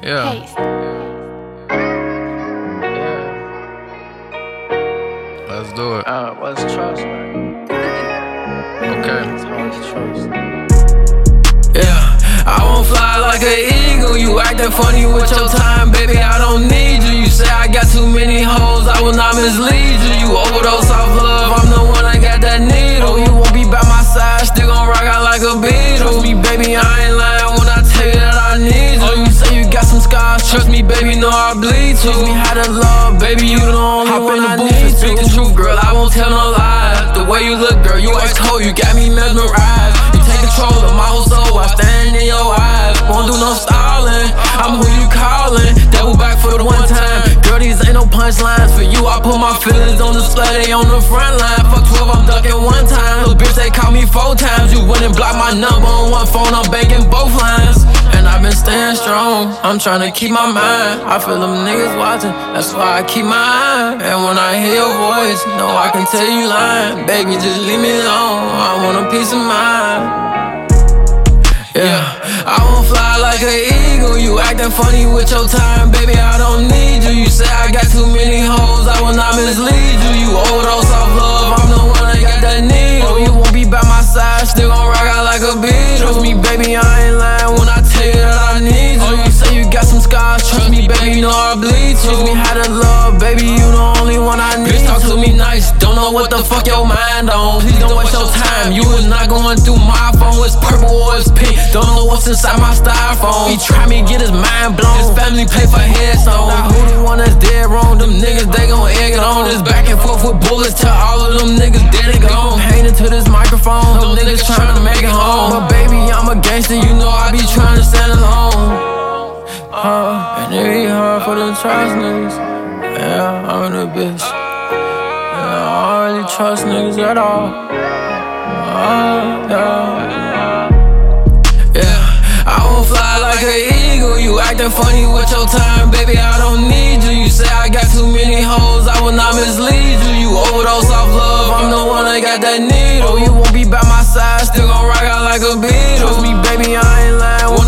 Yeah. Paste. Let's do it. Uh, what's trust, man? Okay. It's always trust. Yeah, I won't fly like an eagle. You acting funny with your time, baby. I don't need you. You say I got too many hoes, I will not mislead you. You overdose off love, I'm the one that got that needle. You won't be by my side, still gon' rock out like a beetle. Scars, trust me, baby, know I bleed. too. Teach me how to love, baby, you the only Hop one in the I booth need. Speak the truth, girl, I won't tell no lies. The way you look, girl, you always cold, you got me mesmerized. You take control of my whole soul, I stand in your eyes. Won't do no stalling, I'm who you calling. Double back for the one time. Girl, these ain't no punchlines for you. I put my feelings on display, they on the front line. Fuck 12, I'm ducking one time. Little bitch, they call me four times. You wouldn't block my number on one phone, I'm banking both lines. And I've been staying strong, I'm trying to keep my mind. I feel them niggas watching, that's why I keep my eye. And when I hear your voice, know I can tell you lying. Baby, just leave me alone, I want a peace of mind. Yeah, I won't fly like an eagle. You acting funny with your time, baby. I don't need you. You say I got too many hoes, I will not mislead you. You overdose off love, I'm the one that got that needle. You won't be by my side, still gon' rock out like a beetle. Trust me, baby, I ain't lying when I tell you that I scars, trust me, baby, you know I bleed too. Teach me how to love, baby, you the only one I need. Bitch, talk to me nice, don't know what the fuck your mind on. Please don't waste your time, you is not going through my phone. It's purple or it's pink, don't know what's inside my styrofoam. He try me, get his mind blown. His family pay for headstones. Now who the one that's dead wrong? Them niggas, they gon' egg it on. This back and forth with bullets till all of them niggas dead and gone. Painted to this microphone, them niggas tryna make it home. But baby, I'm a gangster, you know I be tryna stand alone. Uh, and it be hard for them trust niggas. Yeah, I'm in a bitch. Yeah, I don't really trust niggas at all. Uh, yeah. Yeah, I won't fly like an eagle. You acting funny with your time, baby. I don't need you. You say I got too many hoes, I will not mislead you. You overdose off love, I'm the one that got that needle. You won't be by my side, still gon' rock out like a beetle. Trust me, baby, I ain't lying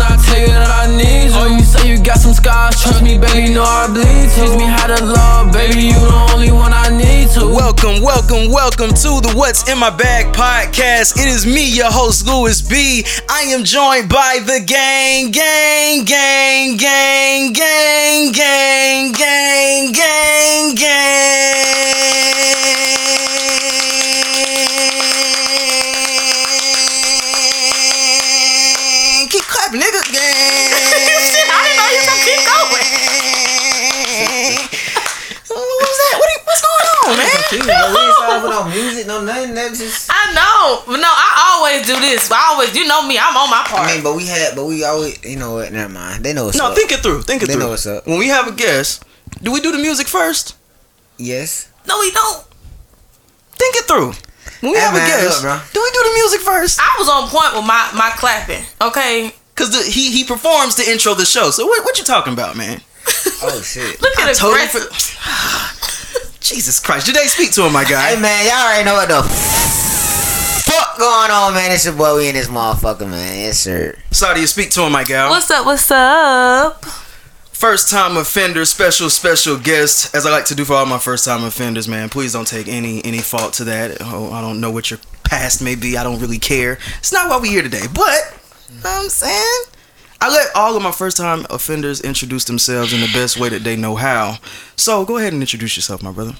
got some scars, trust me, baby, know I bleed. Teach me how to love, baby, you the only one I need to. Welcome, welcome, welcome to the What's in My Bag podcast. It is me, your host, Louis B. I am joined by the gang, gang, gang, gang, gang, gang, gang, gang, gang. On, man? No, we ain't started with no music, no nothing. That just. I know, but no, I always do this. I always, you know me, I'm on my part. I mean, but we had, but we always, you know what? Never mind. They know what's No, up. think it through. Think it They through. They know what's up. When we have a guest, do we do the music first? Yes. no, we don't. Think it through. When we Hey, have man, a guest, look, bro. do we do the music first? I was on point with my my clapping. Okay, Cause the, he he performs the intro of the show. So what what you talking about, man? Oh shit. look at I it. totally for- Jesus Christ! Did they speak to him, my guy? Hey man, y'all already know what the fuck going on, man. It's your boy. We in this motherfucker, man. Yes, sir. Sorry, you speak to him, my gal. What's up? What's up? First time offender, special special guest, as I like to do for all my first time offenders, man. Please don't take any any fault to that. Oh, I don't know what your past may be. I don't really care. It's not why we here today, but you know what I'm saying. I let all of my first time offenders introduce themselves in the best way that they know how. So go ahead and introduce yourself, my brother.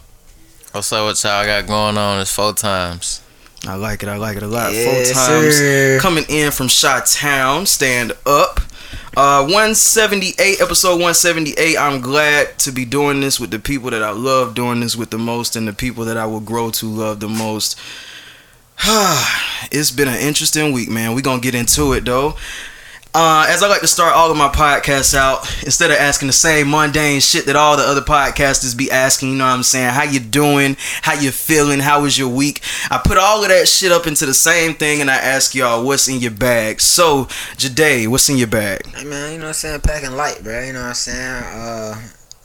What's up? What y'all got going on? It's four times. I like it. I like it a lot. Yes, Full times sir. coming in from Shot Town. Stand up. Uh, 178 episode 178. I'm glad to be doing this with the people that I love doing this with the most, and the people that I will grow to love the most. it's been an interesting week, man. We're gonna get into it though. Uh, as I like to start all of my podcasts out, instead of asking the same mundane shit that all the other podcasters be asking, you know what I'm saying? How you doing? How you feeling? How was your week? I put all of that shit up into the same thing and I ask y'all what's in your bag. So, Jade, what's in your bag? Hey man, you know what I'm saying? Packing light, bro. You know what I'm saying? Uh,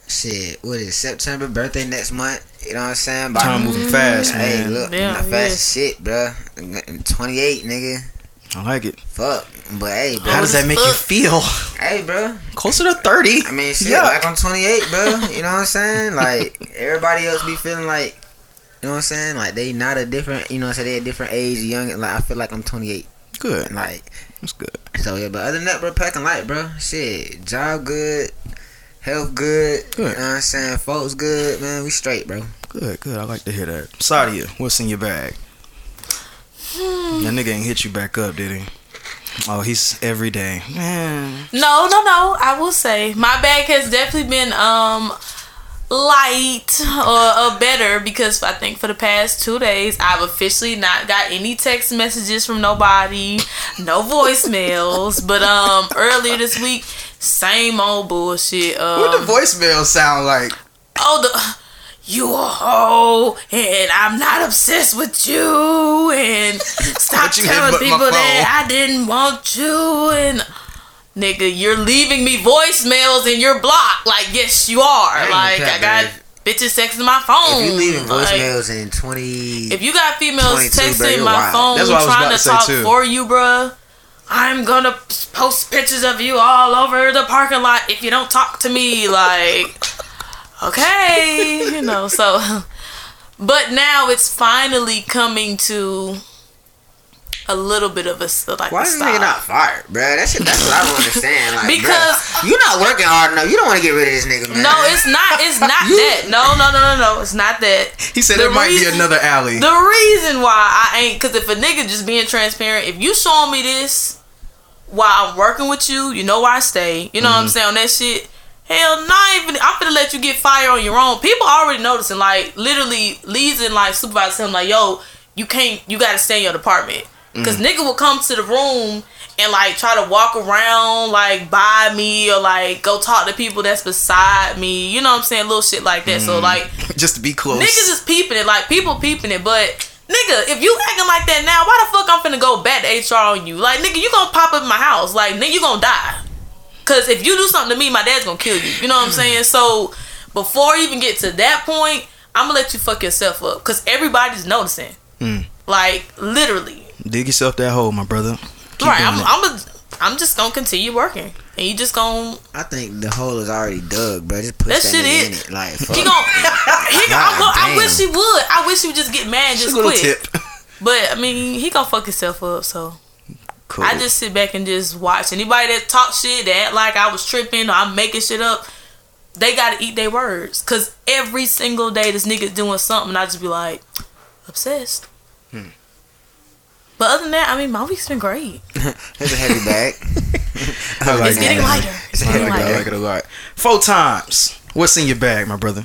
shit. What is it, September? Birthday next month. You know what I'm saying? By- Time moving fast, Hey, man. look, Yeah, not fast yes. as shit, bro. 28, nigga. I like it. Fuck. But hey, bro. How does that make you feel? Hey, bro. Closer to thirty. I mean, shit, Yeah. like I'm 28, bro. You know what I'm saying? Like, everybody else be feeling like, you know what I'm saying? Like, they not a different, you know what I'm saying? They a different age, young. Like, I feel like I'm 28. Good. Like, That's good. so yeah, but other than that, bro, packing light, bro. Shit, job good, health good. Good. You know what I'm saying? Folks good, man. We straight, bro. Good. Good. I like to hear that. Sadia, what's in your bag? That nigga ain't hit you back up, did he? Oh, he's every day. Man. No, no, no. I will say my bag has definitely been um light or, or better because I think for the past two days I've officially not got any text messages from nobody, no voicemails. but um earlier this week, same old bullshit. Um, What the voicemail sound like? oh the you a hoe and I'm not obsessed with you and stop you telling people that I didn't want you and nigga you're leaving me voicemails and you're blocked like yes you are. Ain't like I got bitches texting my phone If you leaving Like, voicemails in 20, if you got females 22, bro, texting my wild. phone That's what was trying to to talk too. for you bruh I'm gonna post pictures of you all over the parking lot if you don't talk to me like okay, you know, so but now it's finally coming to a little bit of a like why a is this nigga not fired, bro? That shit, that's what I don't understand. Like, Because- bruh, you not working hard enough. You don't want to get rid of this nigga, man. No, it's not. It's not that. No, no, no, no, no. It's not that. He said The there might be another alley. The reason why I ain't, cause if a nigga just being transparent, if you showing me this while I'm working with you, you know where I stay. You know what I'm mm-hmm. saying on that shit. Hell, not even. I'm finna let you get fired on your own. People already noticing. Like literally, leads and like supervisors him like, yo, you can't. You gotta stay in your department. Mm. Cause nigga will come to the room and like try to walk around like by me or like go talk to people that's beside me. You know what I'm saying? Little shit like that. So mm. like Just to be close. Niggas is peeping it, like people peeping it, but nigga, if you acting like that now, why the fuck I'm finna go back to HR on you? Like nigga, you gonna pop up in my house, like nigga, you gonna die. Cause if you do something to me, my dad's gonna kill you. You know what I'm saying? So before you even get to that point, I'm gonna let you fuck yourself up, cause everybody's noticing. Mm. Like literally, Dig yourself that hole, my brother. Keep right? I'm. I'm, a, I'm just gonna continue working, and you just gonna I think the hole is already dug, bro. Just put That that, shit in it. Like, he gonna he gonna. I'm God gonna- I wish he would. I wish he would just get mad, and Just just a little quit. tip. But I mean, he gonna fuck himself up. So Cool. I just sit back and just watch. Anybody that talk shit, that act like I was tripping or I'm making shit up, they gotta eat their words. Cause every single day this nigga's doing something, I just be like, obsessed. Hmm. But other than that, I mean, my week's been great. Here's a heavy bag. I like It's getting lighter. It's I getting like it. I like it a lot. Four times. What's in your bag, my brother?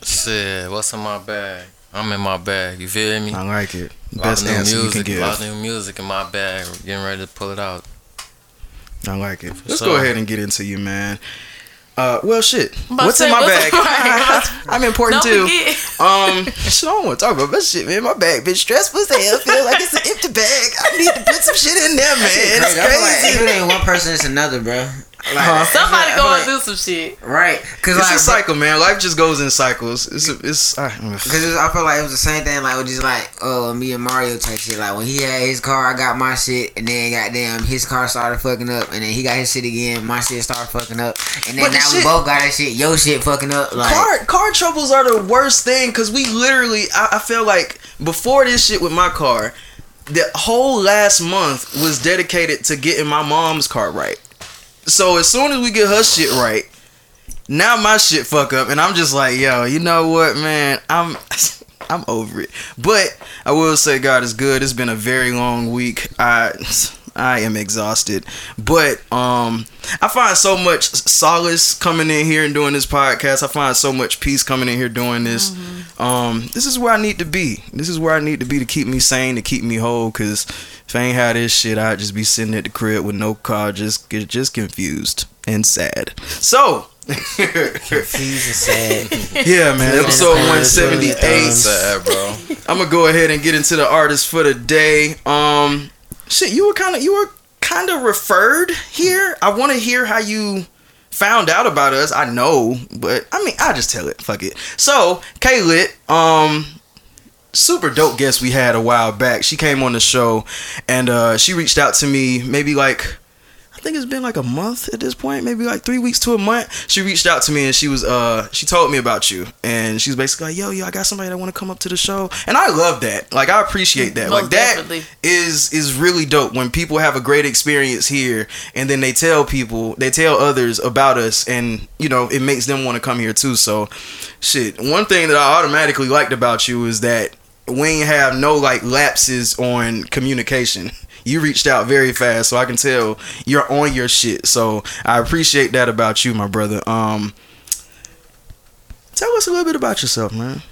Shit, what's in my bag? I'm in my bag. You feel me? I like it. Lot Best of new answer you music, can lot of new music in my bag. Getting ready to pull it out. I like it. Let's sure. go ahead and get into you, man. Uh, well, shit. What's to in my what's- bag? I'm important too. Um, shit, I don't want to talk about that shit, man. My bag been stressful as hell. Feel like it's an empty bag. I need to put some shit in there, man. It's Crazy. I feel like if it ain't one person, it's another, bro. Like, Huh? Somebody I feel going like- through some shit. Right. Cause It's like, a cycle, man. Life just goes in cycles. It's a, it's. I, Cause it I felt like it was the same thing, like with just like oh me and Mario type shit. Like when he had his car, I got my shit, and then goddamn his car started fucking up, and then he got his shit again, my shit started fucking up, and then But the now we shit- both got that shit, your shit fucking up. Like car car troubles are the worst thing because we literally I, I feel like before this shit with my car the whole last month was dedicated to getting my mom's car right so as soon as we get her shit right now my shit fuck up and i'm just like yo you know what man? I'm i'm over it. But i will say god is good. It's been a very long week. I I am exhausted, but um, I find so much solace coming in here and doing this podcast. I find so much peace coming in here doing this. Um, this is where I need to be. This is where I need to be to keep me sane, to keep me whole. Cause if I ain't had this shit, I'd just be sitting at the crib with no car, just get just confused and sad. So. confused and sad. yeah, man. Episode one seventy eight. I'm gonna go ahead and get into the artist for the day. Um, shit, you were kind of you were kind of referred here. I want to hear how you found out about us. I know, but I mean, I just tell it. Fuck it. So, K-Lit, um, super dope guest we had a while back. She came on the show, and uh, she reached out to me maybe like. I think it's been like a month at this point, maybe like three weeks to a month. She reached out to me and she was uh she told me about you and she was basically like, yo, yo, I got somebody that want to come up to the show. And I love that. Like I appreciate that. Most like that definitely. is is really dope when people have a great experience here and then they tell people they tell others about us and you know it makes them want to come here too so shit one thing that i automatically liked about you is that we ain't have no like lapses on communication you reached out very fast so i can tell you're on your shit so i appreciate that about you my brother um tell us a little bit about yourself man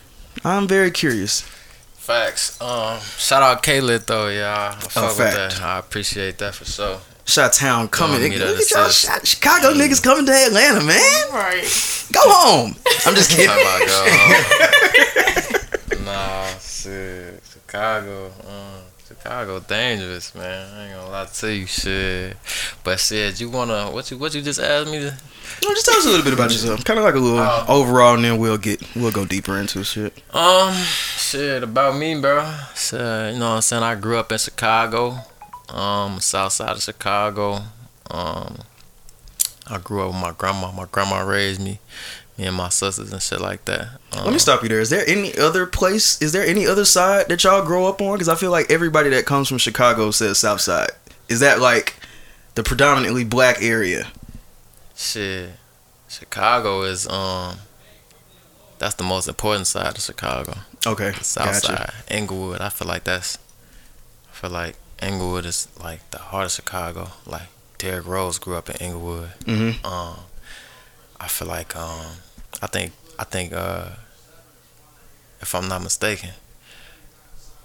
i'm very curious Facts. Um, shout out Kayla though, y'all. I fuck with that. I appreciate that for sure. Shot Town coming. Look at y'all, to Chi- Chicago niggas coming to Atlanta, man. Right. Go home. I'm just kidding. Talking about go home. nah, shit. Chicago. Um, Chicago dangerous, man. I ain't gonna lie to you, shit. But shit, you wanna what you what you just asked me to No, just tell us a little bit about yourself. Kind of like a little Oh. overall, and then we'll get we'll go deeper into shit. Um, shit about me, bro. Shit, you know what I'm saying? I grew up in Chicago, um, south side of Chicago. Um, I grew up with my grandma. My grandma raised me, me and my sisters and shit like that. Um, Let me stop you there. Is there any other place? Is there any other side that y'all grow up on? Because I feel like everybody that comes from Chicago says South Side. Is that like the predominantly black area? Shit, Chicago is um, that's the most important side of Chicago. Okay, The south gotcha. side, Englewood. I feel like that's. I feel like Englewood is like the heart of Chicago. Like Derrick Rose grew up in Englewood. Mhm. Um, I feel like um, I think I think uh, if I'm not mistaken,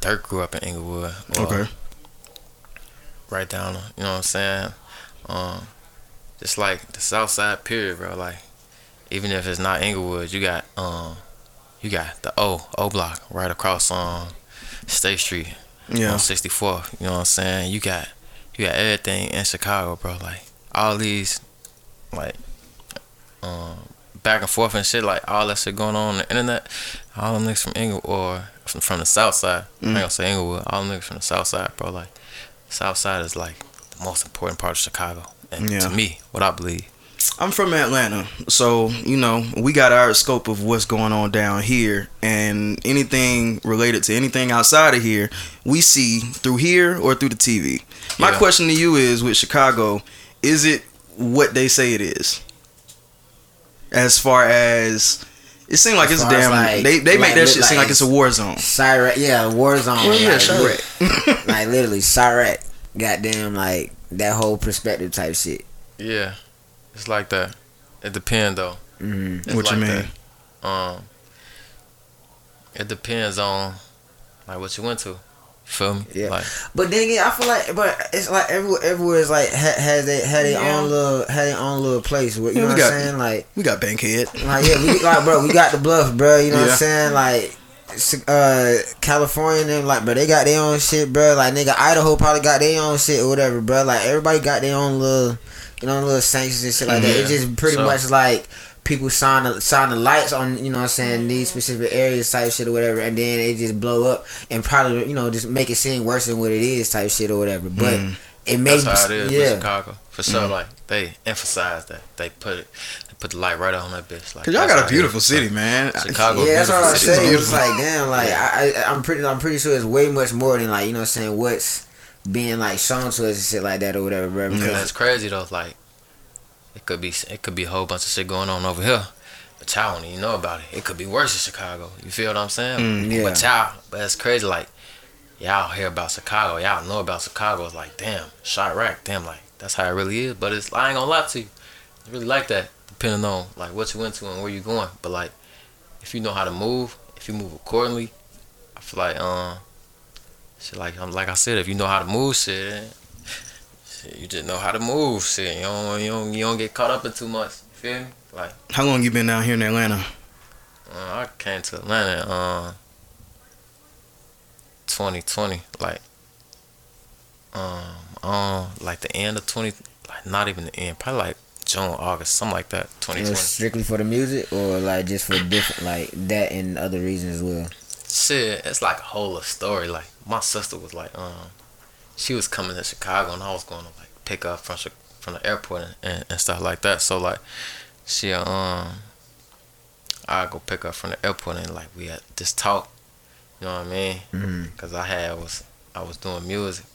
Durk grew up in Englewood. or Okay. Right down, you know what I'm saying? Um, just like the South Side, period, bro. Like, even if it's not Englewood, you got um, you got the O O Block right across um, State Street Yeah. on 64th. You know what I'm saying? You got you got everything in Chicago, bro. Like all these, like um, back and forth and shit. Like all that shit going on on the internet. All them niggas from Englewood or from, from the South Side. I ain't gonna mm-hmm. say Englewood. All them niggas from the South Side, bro. Like South Side is like the most important part of Chicago. And Yeah. to me, what I believe. I'm from Atlanta, so you know we got our scope of what's going on down here, and anything related to anything outside of here, we see through here or through the TV. My Yeah. question to you is: with Chicago, is it what they say it is? As far as it seems like As it's damn, like- they they make like, that look shit seem like like it's a war zone. Chiraq, yeah, war zone. Well, yeah, like, Chiraq. like literally, Chiraq, goddamn, like that whole perspective type shit. Yeah, it's like that. It depends though. hmm It's What you mean? that. Um, it depends on like what you went to. You feel me? Yeah. Like But then again, I feel like, but it's like everywhere, everywhere is like ha- has they had their Yeah. own little had their own little place. Where, you Yeah, know what got- I'm saying? Like, We got Bankhead. like yeah, we like bro, we got the bluff, bro. You know what I'm saying? Like. Uh, California, and them, like, bro, they got their own shit, bro. Like, nigga, Idaho probably got their own shit or whatever, bro. Like, everybody got their own little, you know, little sanctions and shit like that. It's just pretty So- much like people shine the shine the lights on, you know, what I'm saying these specific areas type shit or whatever, and then it just blow up and probably, you know, just make it seem worse than what it is type shit or whatever. But Mm. it may, that's how it is yeah. with Chicago. For sure, like they emphasize that. They put it put the light right on that bitch. Like Cause y'all got a beautiful is. city, man. Chicago, Yeah, that's what I was saying. It was like, damn, like I, I, I'm pretty, I'm pretty sure it's way much more than like, you know, what I'm saying what's being like shown to us and shit like that or whatever, bro. And Because that's crazy though. Like it could be it could be a whole bunch of shit going on over here. But y'all don't even know about it. It could be worse in Chicago. You feel what I'm saying? Mm, yeah. But y'all, but it's crazy. Like y'all hear about Chicago, y'all know about Chicago. It's like damn, Chiraq, damn, like that's how it really is. But it's I ain't gonna lie to you, it's really like that. Depending on like what you went to and where you going. But like if you know how to move, if you move accordingly, I feel like um, shit like um, like I said, if you know how to move, shit. Shit, you just know how to move. Shit, you don't, you don't, you don't get caught up in too much. You feel me? Like, How long you been down here in Atlanta? uh, I came to Atlanta, um, 2020, like, um, um, like the end of 20, like not even the end, probably like June, August, something like that, it 2020. was strictly for the music or like just for different like that and other reasons as well. shit, it's like a whole story. Like my sister was like, um, she was coming to Chicago and I was going to like pick her up from from the airport and, and, and stuff like that. So like, she um, I go pick up from the airport and like we had this talk. You know what I mean? Mhm. Cause I had was I was doing music.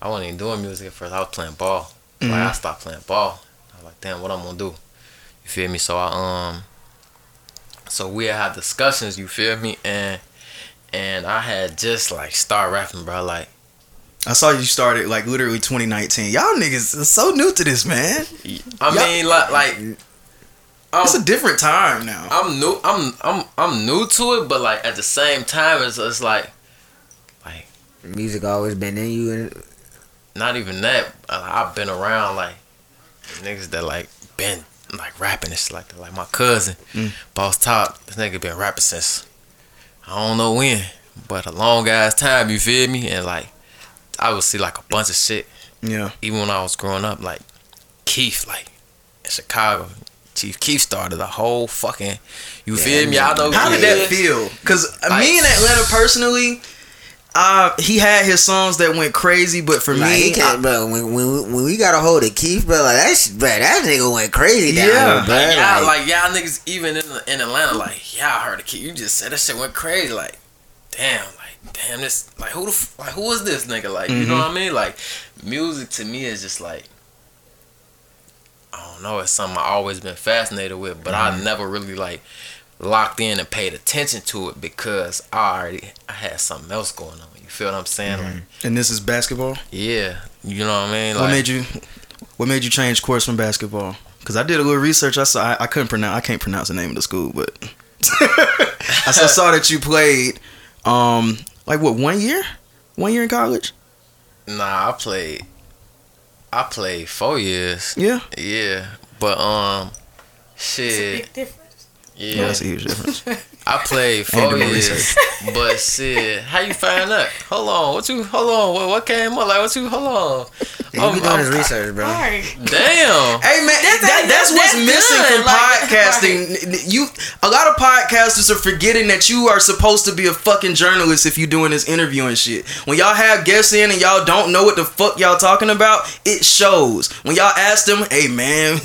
I wasn't even doing music at first. I was playing ball. Like I stopped playing ball. I was like, damn, what I'm gonna do? You feel me? So I um, so we had discussions. You feel me? And and I had just like start rapping, bro. Like I saw you started like literally 2019. Y'all niggas are so new to this, man. I Yeah. mean, like like It's a I'm, different time now. I'm new. I'm I'm I'm new to it, but like at the same time, it's it's like like Music always been in you. And, not even that. uh, I've been around like niggas that like been like rapping and shit like that. Like my cousin, Mm. Boss Top, this nigga been rapping since I don't know when, but a long ass time. You feel me? And like I would see like a bunch of shit Yeah. even when I was growing up. Like Keef, like in Chicago. Chief Keef started a whole fucking. You feel me? I know. How did that feel? Because Like- me and Atlanta personally, uh, he had his songs that went crazy, but for like, me, he can't, bro. When, when when we got a hold of Keef, bro, like that, sh- bro, that nigga went crazy down Yeah. here, bro. Like, y'all, like, like y'all niggas, even in in Atlanta, like y'all heard the Keef, You just said that shit went crazy. Like, damn, like damn, this like who the f- like who is this nigga? Like, you know Mhm. what I mean? Like, music to me is just like. I don't know. It's something I always been fascinated with, but I never really like locked in and paid attention to it because I already I had something else going on. You feel what I'm saying? Like, and this is basketball. yeah, you know what I mean? what made you? What made you change course from basketball? Because I did a little research. I saw I, I couldn't pronounce. I can't pronounce the name of the school, but I saw, saw that you played. Um, like what? One year? One year in college? nah, I played. I played four years. Yeah. Yeah, but um, It's a shit. big difference. Yeah, Yeah, that's a huge difference. I played I ain't four do years, but shit, how you find that? Hold on, what you? Hold on, what, what came up? Like what you? Hold on. he I'm- be doing his I'm- research, bro. Right. Damn. Hey man, That's- that, that's, that's- what's that's missing good. from Like- podcasting. You, a lot of podcasters are forgetting that you are supposed to be a fucking journalist if you doing this interviewing shit. When y'all have guests in and y'all don't know what the fuck y'all talking about, it shows. When y'all ask them, "Hey man,"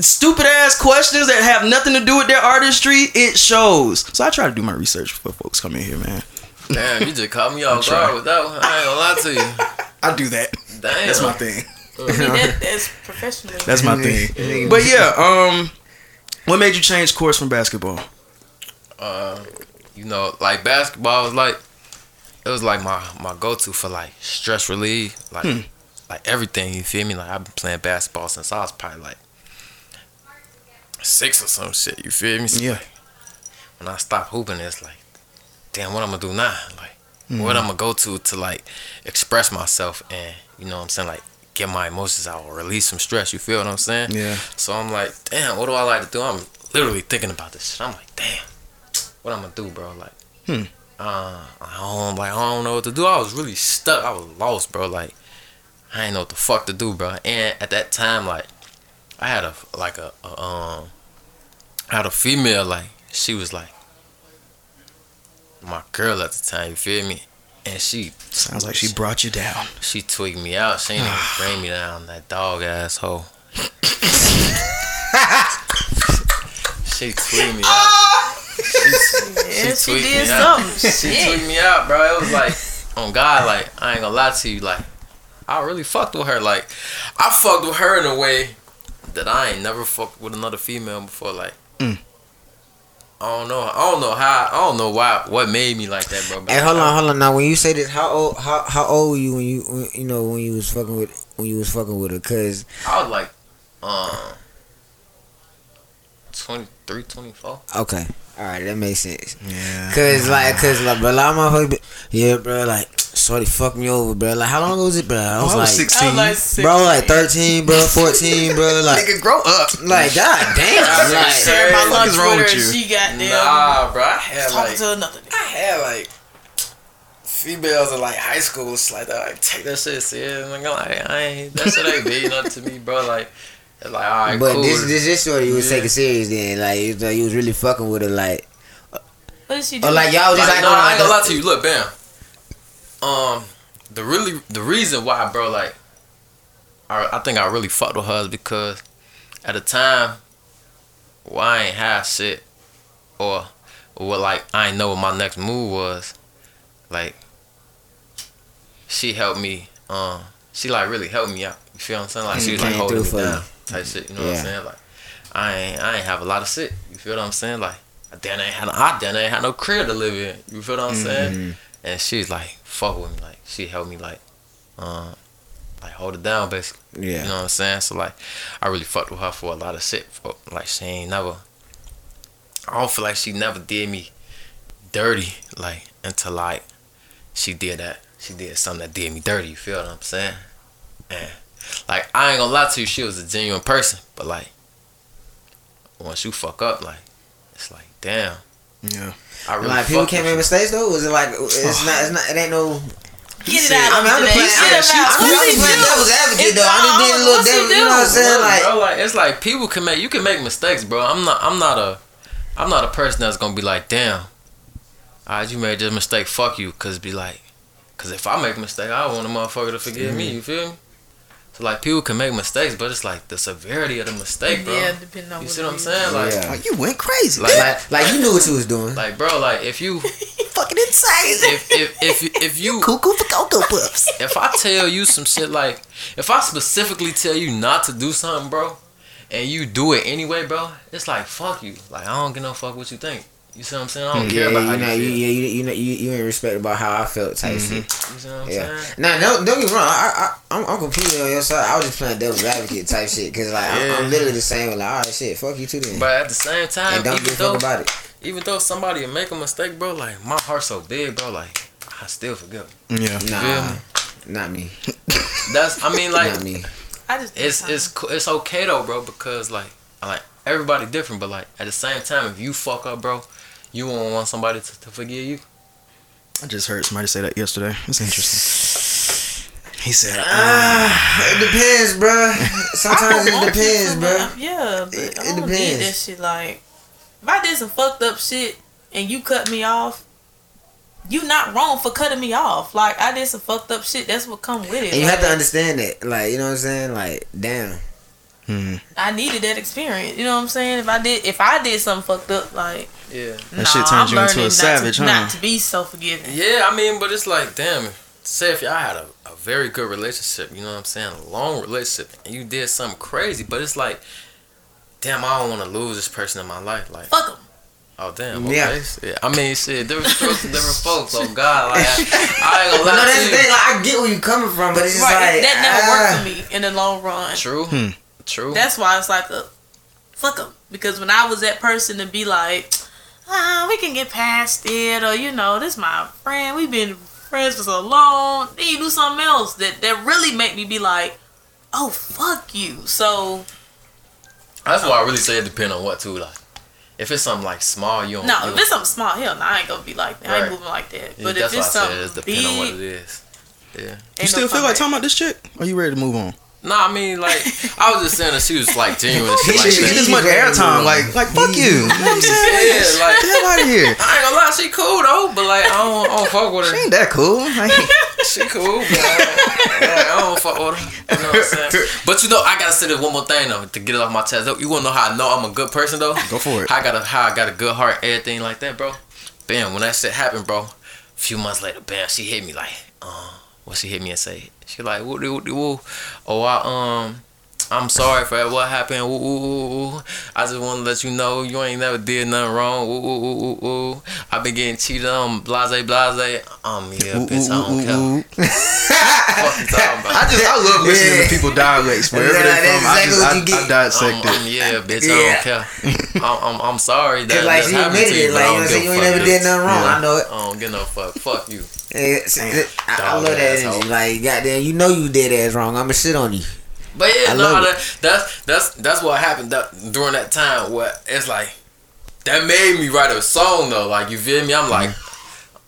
stupid ass questions that have nothing to do with their artistry, it shows. So I try to do my research before folks come in here, man. Damn, you just caught me off guard with that one. I ain't gonna lie to you. I do that. Damn. That's my thing. That, that's professional. That's my thing. But yeah, um, what made you change course from basketball? uh, you know, like basketball was like it was like my my go to for like stress relief, like Hmm. like everything. You feel me? Like I've been playing basketball since I was probably like six or some shit. You feel me? So, Yeah. like, when I stop hooping, it's like, damn, what I'm gonna do now? Like, Hmm. what I'm gonna go to to like express myself and you know what I'm saying, like get my emotions out or release some stress. You feel what I'm saying? Yeah. So I'm like, damn, what do I like to do? I'm literally thinking about this shit. I'm like, damn, what I'm gonna do, bro? Like, Hmm. uh, I don't like, I don't know what to do. I was really stuck. I was lost, bro. Like, I ain't know what the fuck to do, bro. And at that time, like, I had a like a, a um, I had a female like she was like my girl at the time. You feel me? And she Sounds like she brought you down. she tweaked me out. She ain't even bring me down. That dog asshole. she tweaked me out. Yeah, she, tweaked did me out. something. She Shit. tweaked me out, bro. It was like, on God, like I ain't gonna lie to you, like I really fucked with her. Like I fucked with her in a way that I ain't never fucked with another female before. Like Mm. I don't know. I don't know how. I don't know why. What made me like that, bro. Hey, hold on, hold on. Now, when you say this, how old, how how old were you when you, when, you know, when you was fucking with, when you was fucking with her? Cause I was like, um, 23, 24. okay, all right, that makes sense. Yeah. Cause like, cause like, bro, a lot of motherfuckers, yeah, bro, like, shorty fucked me over, bro. Like, how long ago was it, bro? I Oh, was, I was like, 16. I was like, six, bro, like thirteen, bro, fourteen, bro, like, Nigga, grow up. like, god damn, i like, Sharing my What lunch is wrong with with her, you? and she got there Nah, bro. I had talking like, to another. I had like females in like high school. It's like that. Like, take that shit serious. Like, I'm like, I ain't. That shit ain't big nothing to me, bro. Like, like, all right, but cool. this this this shorty you was Yeah. taking serious then, like, you, was- you was really fucking with her, like, What did she do? Or like y'all just Like, like, no, on, I ain't gonna lie to you. Look, bam. Um, the really the reason why, bro, like, I I think I really fucked with her is because at the time, well, I ain't have shit, or or what like I ain't know what my next move was. Like, she helped me. Um, she like really helped me out. You feel what I'm saying? Like she was like holding me down, type shit. You know what I'm saying? Like, I ain't I ain't have a lot of shit. You feel what I'm saying? Like. I damn ain't had no, I damn ain't had no crib to live in. You feel what I'm saying? Mm-hmm. And she's like, fuck with me. Like, she helped me, like, uh, like, hold it down, basically. Yeah. You know what I'm saying? So, like, I really fucked with her for a lot of shit. For, like, she ain't never, I don't feel like she never did me dirty, like, until, like, she did that. She did something that did me dirty. You feel what I'm saying? And, like, I ain't gonna lie to you, she was a genuine person. But, like, once you fuck up, like, it's like, damn. Yeah. I really like people can't make mistakes though. Was it like it's not? It's not. It ain't no. Get it out. I mean, I'm of just today. playing. Get it out. I'm just playing devil's advocate though. I'm just being a little devil. You know what I'm saying? Like, bro, like it's like people can make you can make mistakes, bro. I'm not I'm not a I'm not a person that's gonna be like, damn, alright, you made this mistake, fuck you, cause be like, cause if I make a mistake, I want a motherfucker to forgive me. Mm. You feel me? So like people can make mistakes, but it's like the severity of the mistake, bro. Yeah, depending on you what see what I'm saying? Like, Yeah. Like, you went crazy. Like- Like, like, like you knew what you was doing. like, bro, like if you fucking insane. if if if if you Cuckoo for Cocoa Puffs. if I tell you some shit like, if I specifically tell you not to do something, bro, and you do it anyway, bro, it's like fuck you. Like I don't give no fuck what you think. You see what I'm saying? I don't mm-hmm. yeah, care about you how know, you you, feel. yeah, you, you know, you, you ain't respect about how I felt type mm-hmm. shit. You see what I'm Yeah. saying? Now, don't, don't get me wrong. I, I, I'm, I'm completely on your side. I was just playing devil's advocate type shit because like I'm, I'm literally the same. Like, all right, shit, fuck you too then. But at the same time, and don't even give a though fuck about it. even though somebody will make a mistake, bro, like my heart's so big, bro, like I still forgive. Yeah. Nah, not me. That's I mean like not me. I just it's it's it's okay though, bro, because like like everybody different, but like at the same time, if you fuck up, bro, you won't want somebody to, to forgive you. I just heard somebody say that yesterday. It's interesting. He said, Ah, it depends, bro. Sometimes it depends, bro. Yeah, but It- I don't need depends. that shit. Like, if I did some fucked up shit and you cut me off, you not wrong for cutting me off. Like, I did some fucked up shit. That's what come with it. And you Like, have to understand that, like you know what I'm saying. Like, damn. hmm. I needed that experience. You know what I'm saying? If I did, if I did something fucked up, like, Yeah. That nah, shit turns I'm you into a learning not savage, to, huh? Not to be so forgiving. Yeah, I mean, but it's like, damn, say if y'all had a, a very good relationship, you know what I'm saying, a long relationship, and you did something crazy, but it's like, damn, I don't want to lose this person in my life. Like, Fuck them. oh, damn, Yeah. okay. Yeah. I mean, shit, different strokes for different folks. Oh, God, like, I, I ain't gonna But no, that's to you. thing. Like, I get where you're coming from, but it's Right, like that never ah. worked for me in the long run. True, Hmm. true. That's why it's like a fuck them. Because when I was that person to be like, ah, we can get past it, or you know, this my friend, we've been friends for so long. Then you do something else that that really make me be like, oh fuck you. So That's why I really say it depend on what too. Like, if it's something like small, you don't. no, you if it's something small, hell, no, I ain't gonna be like that. I ain't moving like that. yeah, But if that's why it's I something said it's big, on what it is. Yeah. You still no feel like talking about this chick? Or you ready to move on? Nah, I mean, like, I was just saying that she was like genuine and shit She like should get this much airtime. Like, like fuck you. You know what I'm saying? Yeah, like, Get hell out of here. I ain't gonna lie, she cool though, but like, I don't, I don't fuck with her. She ain't that cool. Like, She cool, but I, yeah, I don't fuck with her. You know what I'm saying? But you know, I gotta say this one more thing though to get it off my chest. You wanna know how I know I'm a good person though? Go for it. How I got a how I got a good heart, everything like that, bro. Bam, when that shit happened, bro. A few months later, bam, she hit me like, uh, what she hit me and say? She like, woo woo woo. Oh, I um. I'm sorry for what happened. Ooh, ooh, ooh, ooh. I just want to let you know you ain't never did nothing wrong. Ooh, ooh, ooh, ooh, ooh. I been getting cheated on. Blase, blase. Um, yeah, ooh, bitch, I don't ooh, care. ooh, ooh. Fuck you talking about? I just I love listening Yeah. to people dialects wherever Yeah, they're that's from. I just what I, get. I dissect Um, it. um, yeah, bitch, Yeah. I don't care. I'm, I'm, I'm sorry that Cause like that happened admitted to you, like you know, don't what I'm saying give you ain't never did nothing wrong. Yeah. I know it. I don't get no fuck. Fuck you. Yeah, see, Damn. I, I love that energy. Like, goddamn, you know you did ass wrong. I'ma shit on you. But yeah, I no, love that, that's that's that's what happened that, during that time. Where it's like that made me write a song though. Like you feel me? I'm like,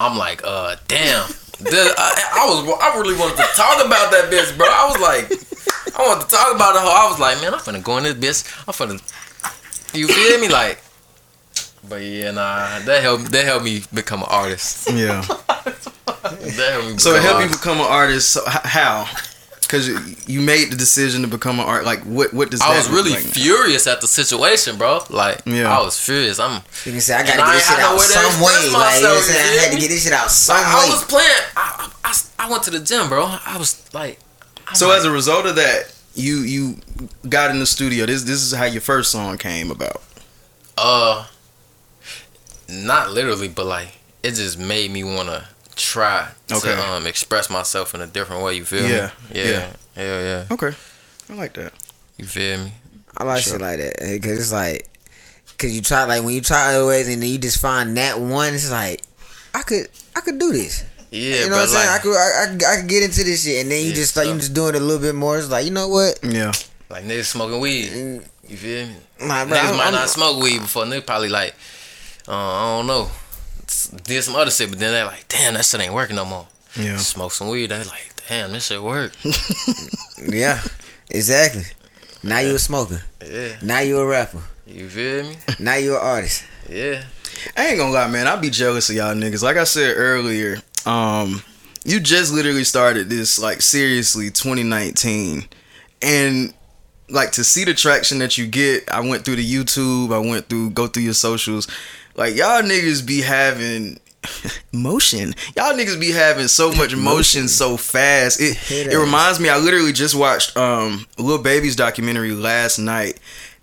I'm like, uh, damn. The- I, I was I really wanted to talk about that bitch, bro. I was like, I wanted to talk about the whole. I was like, man, I'm finna go in this bitch. I'm finna. You feel me? Like, But yeah, nah, that helped. That helped me become an artist. Yeah. That helped me. So it helped an you become an artist. So how? Because you made the decision to become an art. Like what? What does I that was really like now? furious at the situation, bro. Like, Yeah. I was furious. I'm. You can say I gotta I get this shit out way some way. Like you know I'm saying, I had to get this shit out some Like, way. I was playing. I, I, I went to the gym, bro. I was like. I'm So like, as a result of that, you you got in the studio. This this is how your first song came about. Uh, not literally, but like it just made me want to try Okay. to um express myself in a different way. You feel Yeah, me? yeah. Yeah, yeah, yeah. Okay, I like that. You feel me? I like Sure. shit like that because it's like, cause you try like when you try other ways and then you just find that one. It's like, I could, I could do this. Yeah, you know but what I'm saying? I could, I, I, could- I could get into this shit, and then you Yeah, just like you so- just doing it a little bit more. It's like, you know what? Yeah, like niggas smoking weed. Mm, You feel me? Nah, bro, niggas I'm- might I'm- not smoke weed before. Niggas probably like, uh, I don't know, s- did some other shit, but then they're like, damn, that shit ain't working no more. yeah. Smoke some weed. They like, damn, this shit work. Yeah, exactly. Now you a smoker. yeah, Now you a rapper. you feel me? Now you an artist. Yeah. I ain't gonna lie, man. I'd be jealous of y'all niggas. Like I said earlier, um, you just literally started this like seriously 2019, and like to see the traction that you get. I went through the YouTube. I went through go through your socials. Like y'all niggas be having motion. Y'all niggas be having so much motion so fast. It Hit it ass. reminds me. I literally just watched um Lil Baby's documentary last night,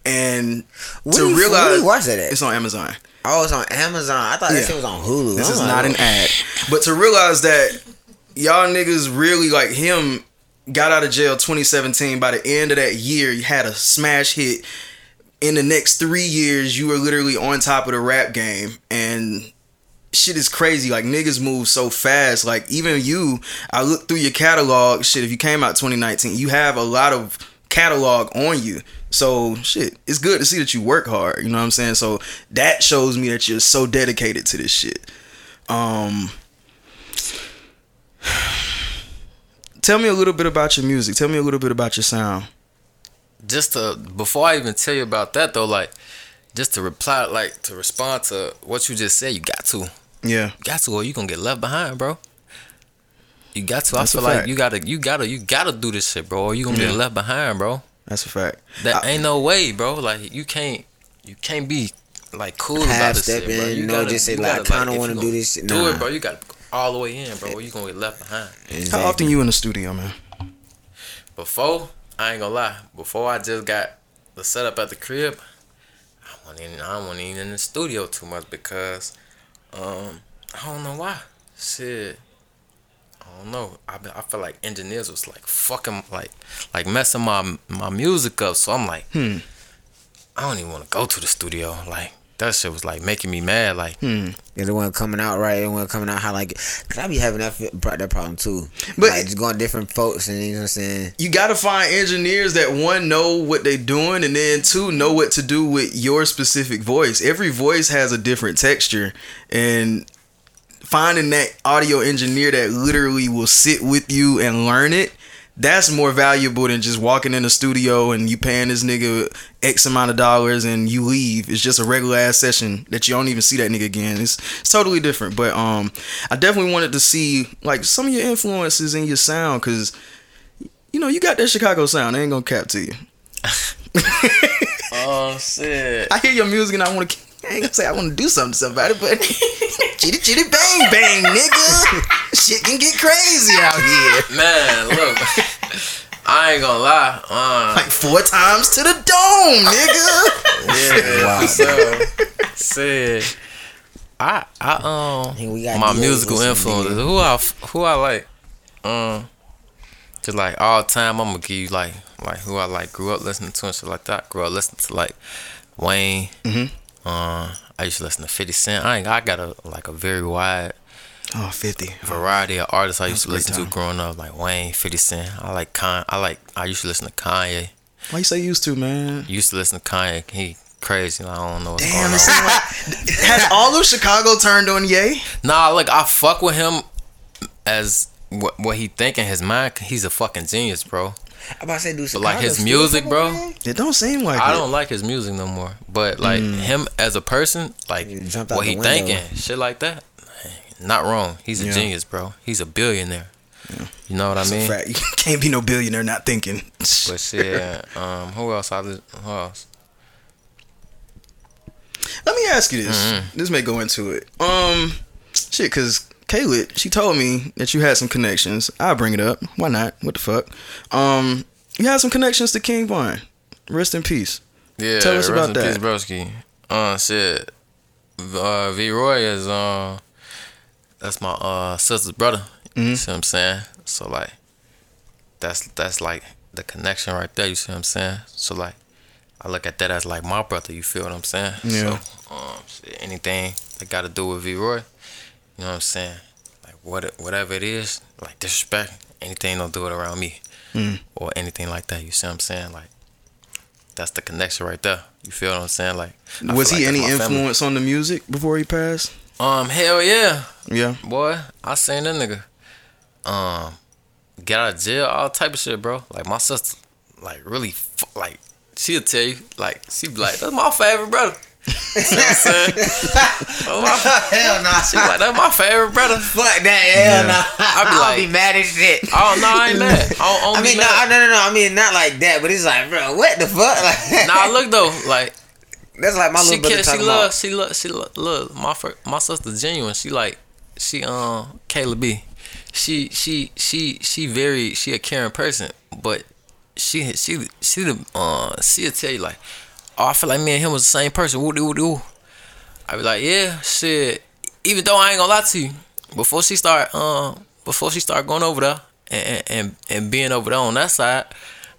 and Where to you, realize watch that at? it's on Amazon. Oh, it's on Amazon. I thought Yeah. that shit was on Hulu. This I'm is like, not an ad. But to realize that y'all niggas really like him got out of jail 2017. By the end of that year, he had a smash hit. In the next three years, you were literally on top of the rap game. And shit is crazy. Like niggas move so fast. Like even you, I look through your catalog. Shit, if you came out 2019, you have a lot of catalog on you. So shit, it's good to see that you work hard. You know what I'm saying? So that shows me that you're so dedicated to this shit. Um, tell me a little bit about your music. Tell me a little bit about your sound. Just to before I even tell you about that though, like just to reply, like to respond to what you just said, you got to, Yeah. you Yeah, got to, or you gonna get left behind, bro. You got to. That's a I feel like fact. you gotta, you gotta, you gotta do this shit, bro, or you gonna Yeah. get left behind, bro. that's a fact. That I- ain't no way, bro. Like you can't, you can't be like cool about Half this step shit, bro. in, You no, gotta, just say, like, gotta, I kinda if wanna do this shit. Do Nah. it, bro. You got to all the way in, bro. Or you gonna get left behind. How often you in the studio, man? Before, I ain't gonna lie. Before I just got the setup at the crib, I wasn't even, I wasn't even in the studio too much because, um, I don't know why. Shit, I don't know. I I feel like engineers was like fucking like like messing my my music up. So I'm like, Hmm. I don't even want to go to the studio. Like that shit was like making me mad. Like Hmm. It wasn't coming out right. It wasn't coming out how like. Cause I be having that fi- that problem too. But- But like, just going different folks and you know what I'm saying. you got to find engineers that one know what they doing and then two know what to do with your specific voice every voice has a different texture and finding that audio engineer that literally will sit with you and learn it that's more valuable than just walking in the studio and you paying this nigga X amount of dollars and you leave. It's just a regular ass session that you don't even see that nigga again. It's, it's totally different. But um, I definitely wanted to see like some of your influences in your sound because you know you got that Chicago sound. I ain't gonna cap to you. oh shit. I hear your music and I want to. I ain't gonna say I want to do something to somebody, but chitty chitty bang bang, nigga. Shit can get crazy out here. Man, look. I ain't gonna lie. Uh, Like four times to the dome, nigga. yeah. Wow. So, said, I, I, um, Hey, we got my musical influences. Who I, f- who I like. Um, just like all time, I'm gonna give you like, like who I like. Grew up listening to and shit like that. Grew up listening to like Wayne. Mhm. Uh, I used to listen to 50 Cent. I ain't, I got a like a very wide Oh, 50. variety of artists I used to listen great to growing up, like Wayne, 50 Cent. I like Con. I like. I used to listen to Kanye. Why you say used to, man? Used to listen to Kanye. He crazy. I don't know what's Damn, going it on. like has all of Chicago turned on Ye? Nah, like I fuck with him as what what he think in his mind, he's a fucking genius, bro. I'm about to say, do But like his music, bro. It don't seem like I it. don't like his music no more. But like him as a person, like He what he window. thinking, shit like that. Not wrong. He's a Yeah. genius, bro. He's a billionaire. You know what It's I a mean? fact. You can't be no billionaire not thinking. But shit, um, who else? I who else? Let me ask you this. Mm-hmm. This may go into it. Um, shit, cause Kayla, she told me that you had some connections. I'll bring it up. Why not? What the fuck? Um, you had some connections to King Von. Rest in peace. Yeah, Tell us rest about in that. Peace, broski. Uh, shit. Uh, V Roy is uh, that's my uh sister's brother. Mm-hmm. You see what I'm saying? So like, that's that's like the connection right there. You see what I'm saying? So like, I look at that as like my brother. You feel what I'm saying? Yeah. So um, shit, anything that got to do with V Roy, you know what I'm saying? Like what whatever it is, like disrespect, anything don't do it around me, Mm. or anything like that. You see what I'm saying? Like that's the connection right there. You feel what I'm saying? Like, I Was he like any my family. influence on the music before he passed? Um, hell yeah, Yeah. boy. I seen that nigga. Um, get out of jail, all type of shit, bro. Like my sister, like really, like she'll tell you, like she be like, that's my favorite brother. You know what I'm saying? That's my- Hell no. she like, that's my favorite brother. Fuck that. Hell Yeah. no. I be I'll like- be mad as shit. Oh no, I ain't mad. I don't, I don't I be mean, no, mad. no, no, no. I mean, not like that, but it's like, bro, what the fuck? Like, Nah, look though, like that's like my she little brother she talking love about. she love she love look my fir- my sister genuine she like she um Kayla B she she she she very she a caring person but she she she the uh she'll tell you like oh I feel like me and him was the same person woo doo doo I be like yeah shit even though I ain't gonna lie to you before she start um before she start going over there and and and being over there on that side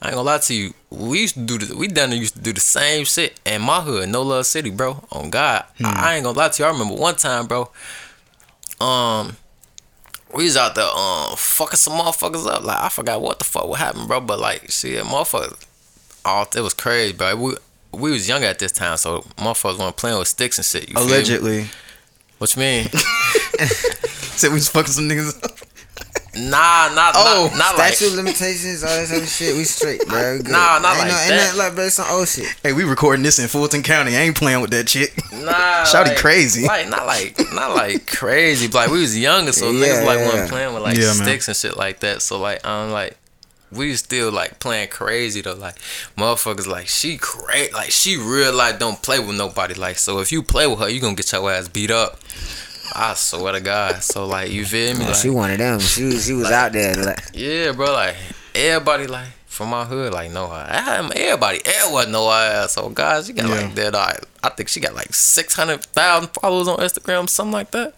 I ain't gonna lie to you. We used to do the we done used to do the same shit in my hood, No Love City, bro. On God, I, I ain't gonna lie to you. I remember one time, bro. Um, we was out there um fucking some motherfuckers up. Like I forgot what the fuck what happened, bro. But like, shit, motherfuckers, oh, it was crazy, bro. We we was young at this time, so motherfuckers weren't playing with sticks and shit. You feel me? Allegedly. What you mean? Said we was fucking some niggas up. nah, not Oh, not, not like Statute of limitations, all that type of shit. We straight, bro. We good. Nah, not ain't like no, Ain't that. like, bro, some old shit. Hey, we recording this in Fulton County. I ain't playing with that chick. Nah, Shawty like, crazy. Like not like not like crazy. But like we was younger, so Yeah, niggas like yeah. wasn't playing with like Yeah, man. sticks and shit like that. So like I'm like we still like playing crazy though. Like motherfuckers like she crazy like she real like don't play with nobody. Like so if you play with her, you gonna get your ass beat up. I swear to God. So like you feel me? Oh, Like, she one of them. She was, she was out there. Like, yeah, bro. Like everybody, like from my hood, like know her. I, everybody, everyone know her ass. So guys, she got Yeah. like that. I, I think she got like six hundred thousand followers on Instagram, something like that.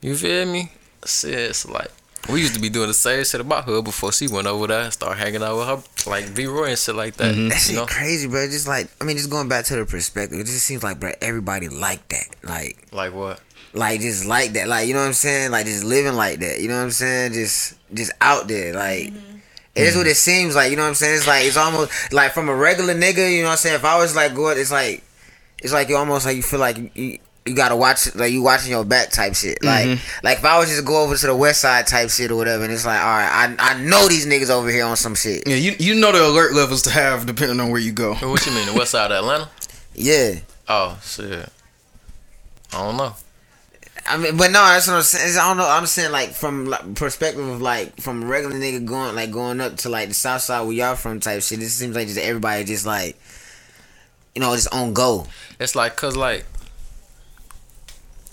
You feel me? Shit, so like we used to be doing the same shit about her before she went over there and started hanging out with her, like V Roy and shit like that. Mm-hmm. that You know, crazy, bro. Just like, I mean, just going back to the perspective, it just seems like, bro, everybody like that. Like, like what? like just like that. Like, you know what I'm saying? Like, just living like that. You know what I'm saying? Just, just out there. Like, it's what it seems like. You know what I'm saying? It's like it's almost like from a regular nigga. You know what I'm saying? If I was like going, it's like, it's like you almost like you feel like you. You gotta watch like you watching your back type shit. Like mm-hmm. like if I was just go over to the west side type shit or whatever, and it's like, all right, I I know these niggas over here on some shit. Yeah, you you know the alert levels to have depending on where you go. What you mean? The west side of Atlanta? Yeah. Oh shit. I don't know. I mean, but no, that's what I'm saying. I don't know. I'm saying like from like, perspective of like from a regular nigga going like going up to like the south side where y'all from type shit. It seems like just everybody just like, you know, just on go. It's like cause like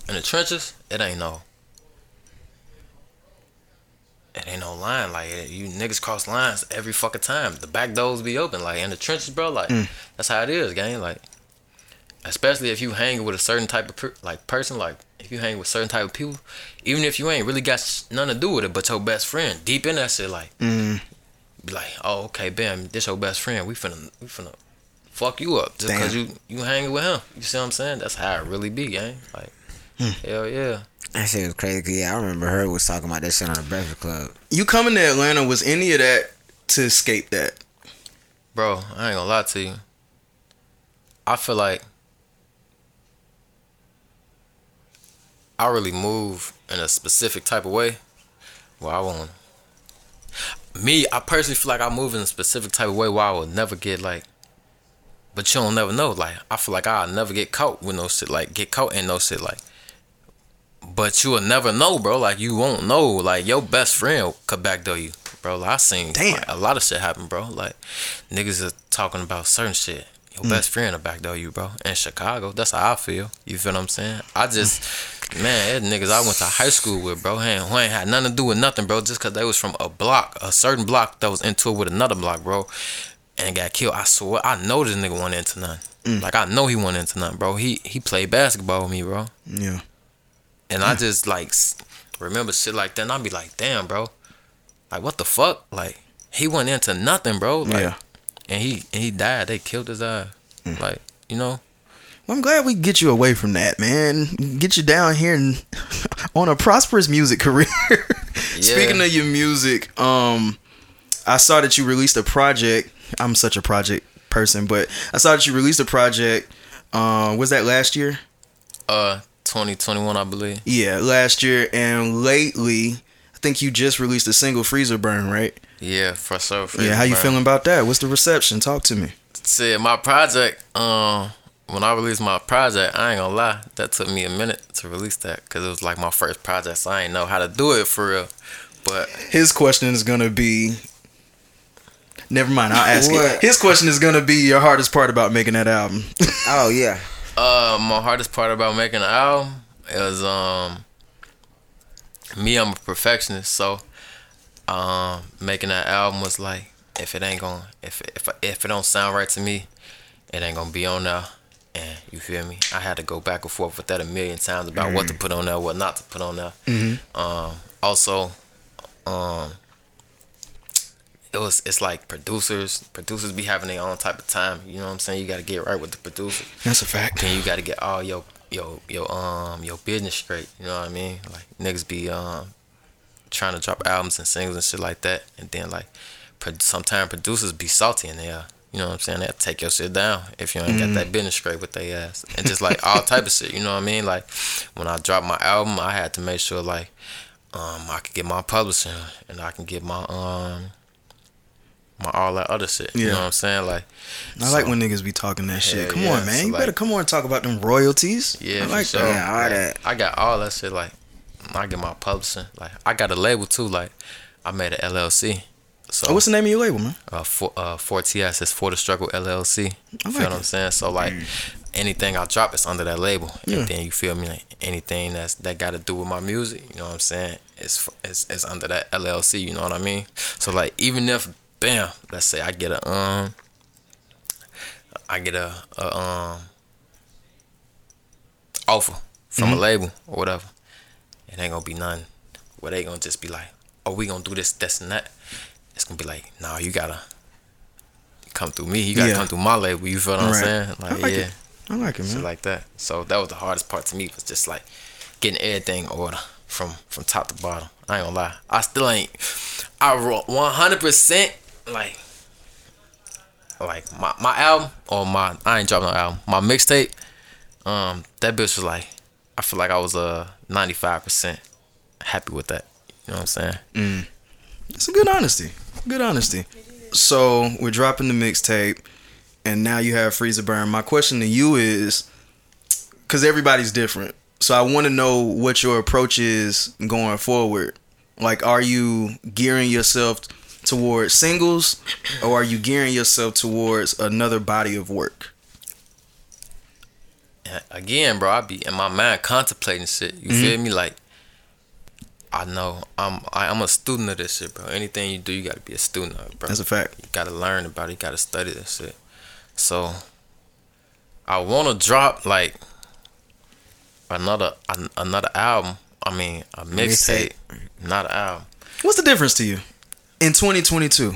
in the trenches, it ain't no. It ain't no line like it, you niggas cross lines every fucking time. The back doors be open like in the trenches, bro. Like that's how it is, gang. Like especially if you hang with a certain type of per- like person, like if you hang with certain type of people, even if you ain't really got sh- nothing to do with it, but your best friend deep in that shit, like Mm. be like, oh okay, bam, this your best friend. We finna we finna fuck you up just cause you you hanging with him. You see what I'm saying? That's how it really be, gang. Like Mm. hell yeah. That shit was crazy. 'cause, yeah, I remember her was talking about that shit on the Breakfast Club. You coming to Atlanta was any of that to escape that? Bro, I ain't gonna lie to you. I feel like I really move in a specific type of way where I won't. me, I personally feel like I move in a specific type of way where I will never get like. But you don't never know. Like I feel like I'll never get caught with no shit. Like get caught in no shit. Like. But you will never know, bro. Like you won't know. Like your best friend could backdoor you, bro. Like, I seen Damn. like, a lot of shit happen, bro. Like niggas are talking about certain shit. Your mm. best friend will backdoor you, bro. In Chicago, that's how I feel. You feel what I'm saying? I just, man, that niggas I went to high school with, bro, ain't, who ain't had nothing to do with nothing, bro. Just cause they was from a block, a certain block that was into it with another block, bro, and got killed. I swear, I know this nigga went into nothing. Mm. Like I know he went into nothing, bro. He he played basketball with me, bro. Yeah. And I just like remember shit like that. And I'd be like, damn, bro. Like what the fuck? Like he went into nothing, bro. Like, Yeah. And he and he died. They killed his ass. Like you know. Well, I'm glad we get you away from that, man. Get you down here and on a prosperous music career. Speaking of your music, um, I saw that you released a project. I'm such a project person, but I saw that you released a project. Uh, was that last year? Uh, 2021, I believe. Yeah, last year. And lately, I think you just released a single, "Freezer Burn," right? Yeah, for sure. for yeah. How you sure. feeling about that? What's the reception? Talk to me. See, my project. Um, when I released my project, I ain't gonna lie, that took me a minute to release that because it was like my first project, so I ain't know how to do it for real. But His question is gonna be. Never mind. I'll ask it. His question is gonna be your hardest part about making that album. Oh yeah. Uh, my hardest part about making an album is um, me. I'm a perfectionist, so um, making that album was like, if it ain't gonna, if it, if if it don't sound right to me, it ain't gonna be on there. And you feel me? I had to go back and forth with that a million times about what to put on there, what not to put on there. Um, also, um, it was it's like producers, producers be having their own type of time. You know what I'm saying? You got to get right with the producer That's a fact. then you got to get all your your your um your business straight. You know what I mean? Like niggas be um trying to drop albums and singles and shit like that, and then like pro- sometimes producers be salty in there. You know what I'm saying? They'll take your shit down if you ain't got that business straight with their ass, and just like all type of shit. You know what I mean? Like when I dropped my album, I had to make sure like um I could get my publishing and I can get my um my all that other shit. You know what I'm saying? Like I like when niggas be talking that shit. Come yeah, on, man. so you like- better come on and talk about them royalties. Yeah, I like sure. that. All Like, that. I got all that shit. Like, I get my publishing. Like, I got a label too. Like, I made an LLC. So, Oh, what's the name of your label, man? uh, for uh, for TS is For the Struggle LLC. I You like feel what it. I'm saying? So like, anything I drop is under that label. Yeah. And then you feel me? Like anything that's that got to do with my music. You know what I'm saying? It's it's it's under that LLC. You know what I mean? So like, even if bam, let's say I get a um, I get a, a um offer from Mm-hmm. a label or whatever, it ain't gonna be none. Where they gonna just be like, oh, we gonna do this, this, and that. It's gonna be like, nah, you gotta come through me. You gotta Yeah. come through my label. You feel what I'm Right. saying? I Like, like yeah, it. I like it, shit man. like that. So that was the hardest part to me was just like getting everything in order from from top to bottom. I ain't gonna lie. I still ain't. I wrote 100 percent like like my my album or my I ain't dropped no album. My mixtape. Um, that bitch was like, I feel like I was uh 95 percent happy with that. You know what I'm saying? Mm. It's a good honesty. Good honesty. So we're dropping the mixtape, and now you have Freezer Burn. My question to you is, because everybody's different, so I want to know what your approach is going forward. Like, are you gearing yourself towards singles, or are you gearing yourself towards another body of work? Again, bro, I be in my mind contemplating shit. You feel mm-hmm. me? Like, I know I'm I, I'm a student of this shit, bro. Anything you do, you gotta be a student of, it, bro. That's a fact. you gotta learn about it. You gotta study this shit. So, I wanna drop like another an, another album. I mean, a mixtape, not an album. What's the difference to you in 2022? In I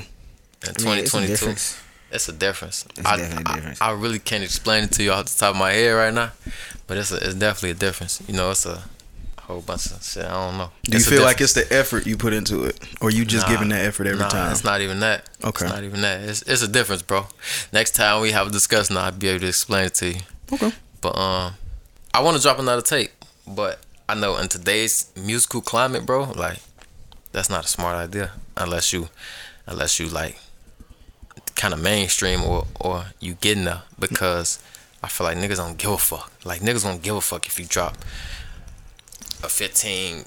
it's a 2022, difference. it's a difference. It's I, definitely a I- difference. I, really can't explain it to you off the top of my head right now, but it's a, it's definitely a difference. You know, it's a whole bunch of shit. I don't know. Do you It's a feel like it's the effort you put into it, or you just Nah, giving that effort every nah, time? It's not even that. Okay. It's not even that. It's it's a difference, bro. Next time we have a discussion, I'll be able to explain it to you. Okay. But um, I want to drop another tape, but I know in today's musical climate, bro, like that's not a smart idea unless you unless you like kind of mainstream or or you getting there because I feel like niggas don't give a fuck. Like niggas don't give a fuck if you drop a 15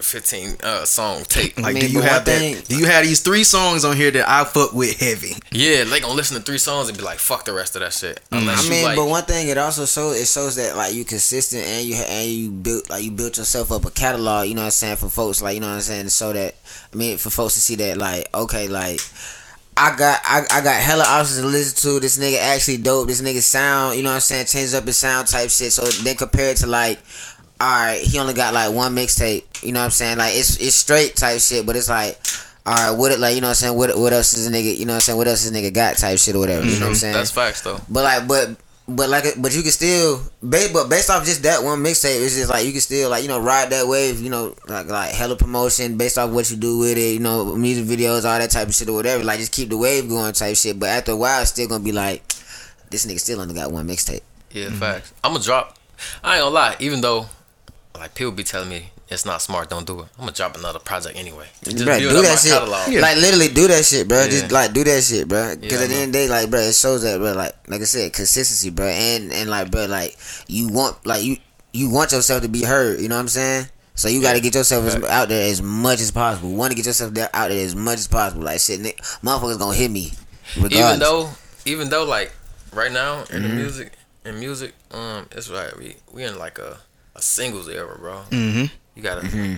15 uh song tape. Like, mean, do you have that? thing- Do you have these three songs on here that I fuck with heavy? Yeah, they gonna listen to three songs and be like, fuck the rest of that shit. Unless I you mean, like, but one thing it also shows it shows that like you consistent and you and you built like you built yourself up a catalog. You know what I'm saying for folks like you know what I'm saying so that I mean for folks to see that like okay like. I got I, I got hella options to listen to. This nigga actually dope. This nigga sound, you know what I'm saying, changes up his sound type shit. So then compare it to like, alright, he only got like one mixtape. You know what I'm saying? Like it's it's straight type shit, but it's like, alright, what it like, you know what I'm saying? What what else is a nigga, you know what I'm saying? What else is a nigga got type shit or whatever. You know what I'm mm-hmm. saying? that's facts though. But like, but but like, but you can still, but based off just that one mixtape, it's just like you can still like you know ride that wave, you know, like like hella promotion based off what you do with it, you know, music videos, all that type of shit or whatever. Like just keep the wave going type shit. But after a while, it's still gonna be like, this nigga still only got one mixtape. Yeah, facts. I'm gonna drop. I ain't gonna lie. Even though, like people be telling me it's not smart, don't do it. I'm gonna drop another project anyway. Just build do that shit. catalog. Like literally do that shit, bro. Just like do that shit, bro. Because Yeah, at the end of the day, like, bro, it shows that, bro. Like, like I said, consistency, bro. And and like, bro, like you want, like you you want yourself to be heard. You know what I'm saying? So you got to get yourself as, out there as much as possible. Want to get yourself there, out there as much as possible. Like shit, Nick, motherfuckers gonna hit me. Regardless. even though even though like right now in Mm-hmm. the music in music um it's right we we in like a a singles era bro Mm-hmm. you gotta Mm-hmm.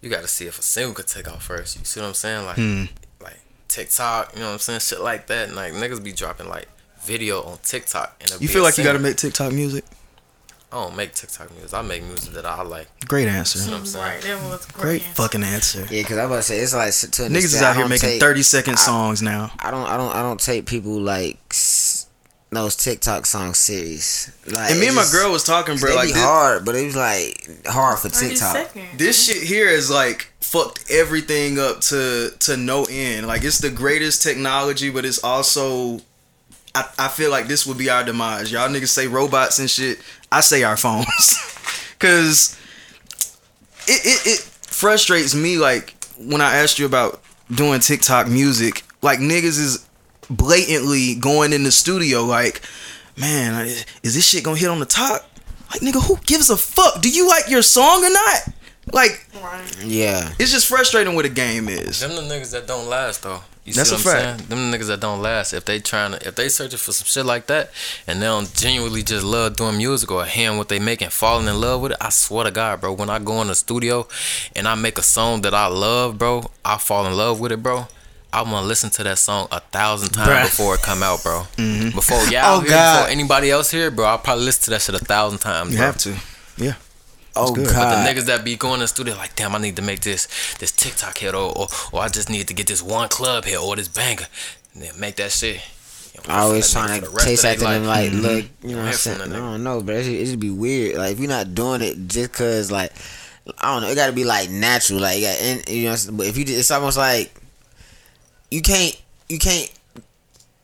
you gotta see if a single could take off first you see what i'm saying like Hmm. like tiktok you know what i'm saying shit like that and like niggas be dropping like video on tiktok and it'll You feel a like you got to make TikTok music? i don't make tiktok music i make music that i like Great you know answer. what i'm saying Right, that was great. Great fucking answer. yeah, because I'm about to say it's like to Niggas is out here making take- 30 second songs now. I don't, I don't, I don't take people like s- those TikTok songs serious. Like, And me and my just- girl was talking, bro. they Like be this, hard, but it was like hard for TikTok. seconds. this shit here is like fucked everything up to to no end. Like it's the greatest technology, but it's also I, I feel like this would be our demise. Y'all niggas say robots and shit. I say our phones. Cause it, it, it frustrates me like when I asked you about doing TikTok music, like niggas is blatantly going in the studio like, man, is this shit gonna hit on the top? Like nigga, who gives a fuck? Do you like your song or not? Like Yeah, it's just frustrating what a game is. Them the niggas that don't last though. You That's see a what I'm fact. saying? Them niggas that don't last. If they trying to, if they searching for some shit like that, and they don't genuinely just love doing music or hearing what they making, falling in love with it, I swear to God, bro. When I go in the studio and I make a song that I love, bro, I fall in love with it, bro. I want to listen to that song a thousand times Bruh. before it come out, bro. Mm-hmm. Before y'all Oh, hear, God. before anybody else here, bro. I'll probably listen to that shit a thousand times. You bro. have to. Yeah. Oh good. But the niggas that be going to the studio like, damn, I need to make this this TikTok hit or, or or I just need to get this one club hit or this banger. And then make that shit. Mm-hmm. You know, I always for that nigga trying to the rest chase after their them, life. like, look, you know what I'm saying? I don't know, but it just, it just be weird. Like, if you're not doing it just cause, like, I don't know, it gotta be like natural. Like, you, got, and, you know, but if you, just, it's almost like you can't, you can't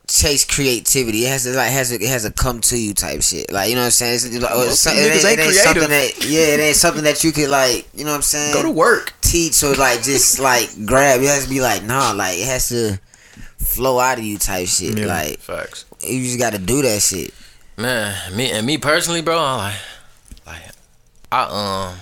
chase creativity. It has to like has to, it has to come to you type shit. Like, you know what I'm saying? It's, it's, Most it, of them niggas ain't it ain't something that, yeah, it ain't something that you could like, you know what I'm saying? Go to work. teach or like just like grab. It has to be like nah, like it has to flow out of you type shit. Yeah. Like Facts. you just got to do that shit. Man, me and me personally, bro, I'm like like I um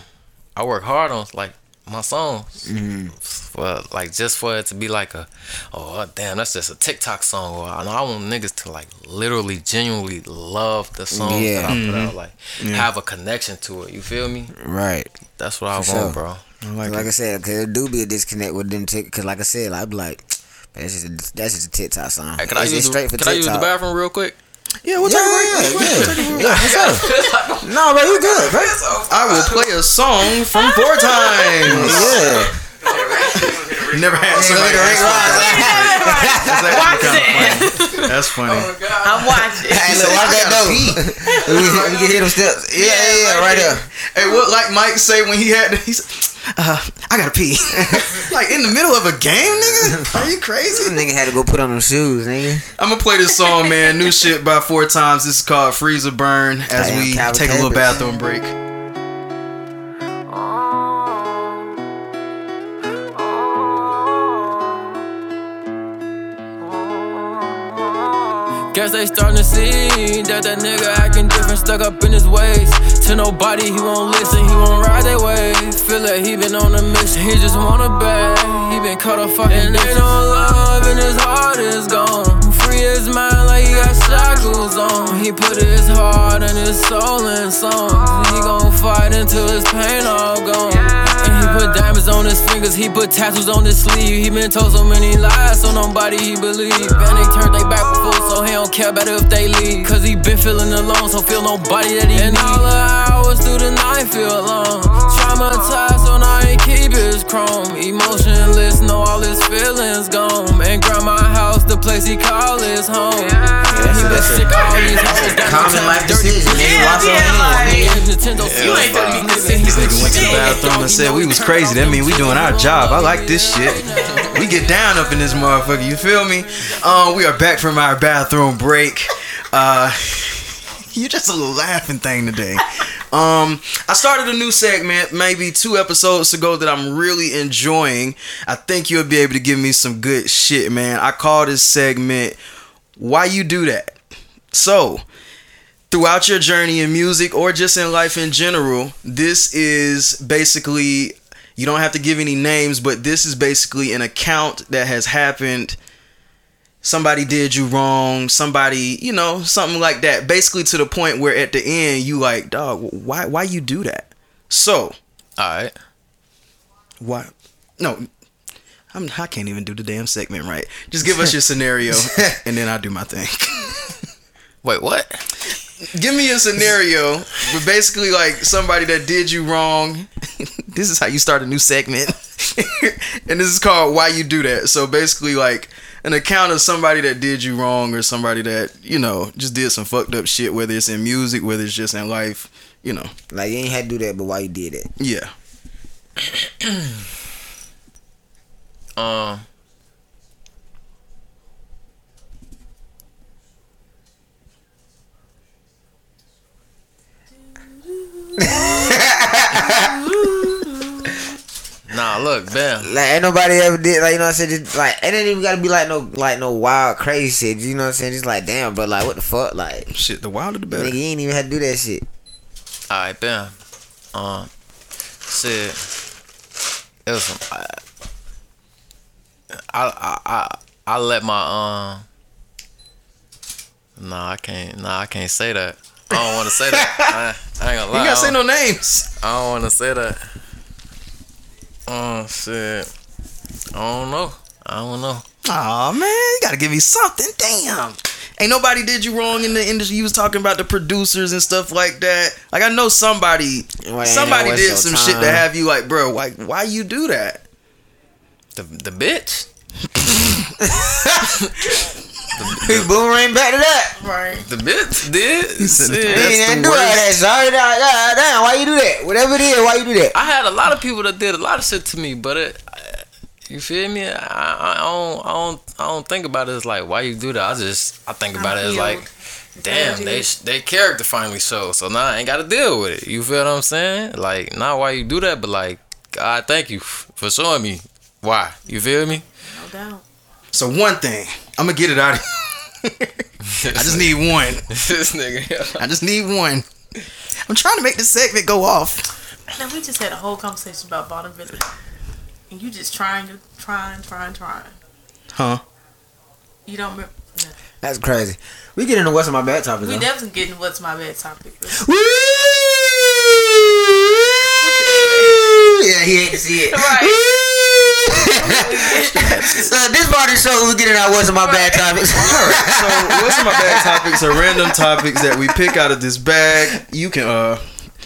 I work hard on like my songs Mm-hmm. For like just for it to be like a oh damn that's just a TikTok song or I, I want niggas to like literally genuinely love the song Yeah. that I put Mm-hmm. out like have a connection to it you feel me Right. that's what I For want sure. bro I Like, like, I said, cause there do be a disconnect with them. Tick, cause like I said, I'd be like, man, that's just a, that's just a TikTok song. hey, can I use just the, straight for can I use the bathroom real quick Yeah, we'll Yeah, take a break. yeah, yeah, yeah, for. No, bro, you good, bro. I will play a song from four times. Yeah. Never had somebody Rick ask Ross. That's Watch kinda it. funny. That's funny. I'm watching. Hey, look, watch that though. we, we can hear them steps. Yeah, yeah, yeah, right there. Hey, what like Mike say when he had he said, uh, I gotta pee. like in the middle of a game, nigga? Are you This crazy? nigga had to go put on them shoes, nigga. I'm gonna play this song, man. New shit by four times. This is called Freezer Burn as Damn, we Calvin take a little bathroom break. Guess they starting to see that that nigga acting different, stuck up in his ways. To nobody, he won't listen, he won't ride that way. Feel like he been on a mission, he just wanna bag. He been caught a fucking And they don't love, and his heart is gone. His mind like he got shackles on. He put his heart and his soul in songs. He gon' fight until his pain all gone. And he put diamonds on his fingers, he put tattoos on his sleeve. He been told so many lies, so nobody he believe. And they turned they back before, so he don't care about if they leave. Cause he been feeling alone, so feel nobody that he and need. all the hours through the night feel long. Now he keep his chrome. Emotionless, know all his feelings gone. And grandma house, the place he call his home. And he been sick of all these hoes. got no Common life dirty decision, nigga. Yeah, Wash your yeah, hands, like- nigga. Nintendo You ain't gonna be consistent. This nigga went to the bathroom and said we was crazy. That mean we doing our job. I like this shit. We get down up in this motherfucker. You feel me? Um, we are back from our bathroom break. Uh, you just a laughing thing today. Um, I started a new segment maybe two episodes ago that I'm really enjoying. I think you'll be able to give me some good shit, man. I call this segment "Why You Do That." So, throughout your journey in music or just in life in general, this is basically you don't have to give any names, but this is basically an account that has happened. Somebody did you wrong, somebody, you know, something like that. Basically to the point where at the end you like, dog, why why you do that? So, Alright. why no I'm, I can't even do the damn segment right. Just give us your scenario, and then I'll do my thing. Wait, what? give me a scenario but basically like somebody that did you wrong. this is how you start a new segment. and this is called Why You Do That. So basically like an account of somebody that did you wrong or somebody that, you know, just did some fucked up shit, whether it's in music, whether it's just in life, you know. Like you ain't had to do that, but why you did it? Yeah. Um. nah, look, Ben. Like ain't nobody ever did like you know what I'm saying. Just, like it ain't even gotta be like no like no wild crazy shit. You know what I'm saying? Just like damn, bro. Like what the fuck? Like Shit, the wilder the better. nigga, you ain't even had to do that shit. Alright, Ben. Um, shit. It was some. I, I, I, I let my um. Nah, I can't. Nah, I can't say that. I don't want to say that. I, I ain't gonna lie. You gotta say no names. I don't want to say that. Oh shit. I don't know. I don't know. Aw man, you gotta give me something. Damn. Ain't nobody did you wrong in the industry. You was talking about the producers and stuff like that. Like I know somebody, Why somebody did your some shit to have you like, bro. Why, why you do that? The the bitch. Boomerang back to that. Right. The bitch did. He said Shit. the You That's ain't had the do all worst. that. Sorry, nah, nah, damn. Why you do that? Whatever it is, why you do that? I had a lot of people that did a lot of shit to me, but it, you feel me? I, I, I don't, I don't, I don't think about it as like why you do that. I just, I think about it as feel like, damn, they, they character finally showed, so now I ain't got to deal with it. You feel what I'm saying? Like, not why you do that, but like, God, thank you for showing me why. You feel me? No doubt. So one thing, I'm gonna get it out. of I just need one. this nigga. I just need one. I'm trying to make this segment go off. Now we just had a whole conversation about bottom billing, and you just trying to trying, trying, trying. Huh? You don't. Remember, no. That's crazy. We get into what's on my bad topic. We though. definitely getting what's my bad topic. Woo! Yeah, he hate to see it. so this part of the show, we get in our what's on my bad topics. All right. So what's my bad topics are random topics that we pick out of this bag. You can uh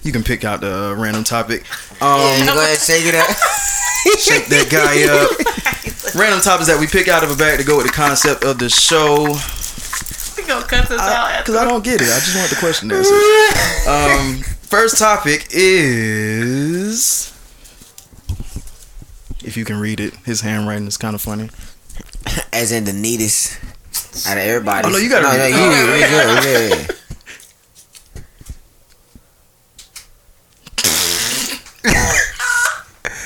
you can pick out the uh, random topic. Um Yeah, go ahead, shake it up. shake that guy up. Random topics that we pick out of a bag to go with the concept of the show. We gonna cut this out. Because I don't get it. I just want the question answered. Um, first topic is. If you can read it, his handwriting is kind of funny. As in the neatest out of everybody. Oh, no, you gotta no, read no, it. you, Oh, you good, yeah.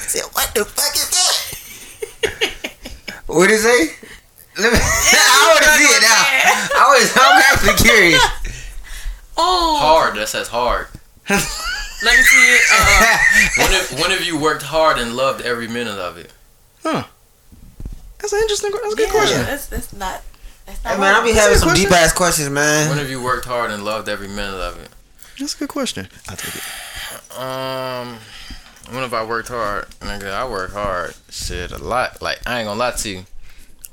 Said, what the fuck is that? what did it say? Let me, I want to see it now. I was okay. definitely curious. Oh, Hard. That says hard. let me see it. Uh, When have, when have you worked hard and loved every minute of it? Huh. That's an interesting. Question. That's a good yeah, question. that's that's not. That's not Hey, man, I be having some deep ass questions, man. When have you worked hard and loved every minute of it? That's a good question. I take it. Um, when have I worked hard? Nigga, I work hard. Shit, a lot. Like I ain't gonna lie to you.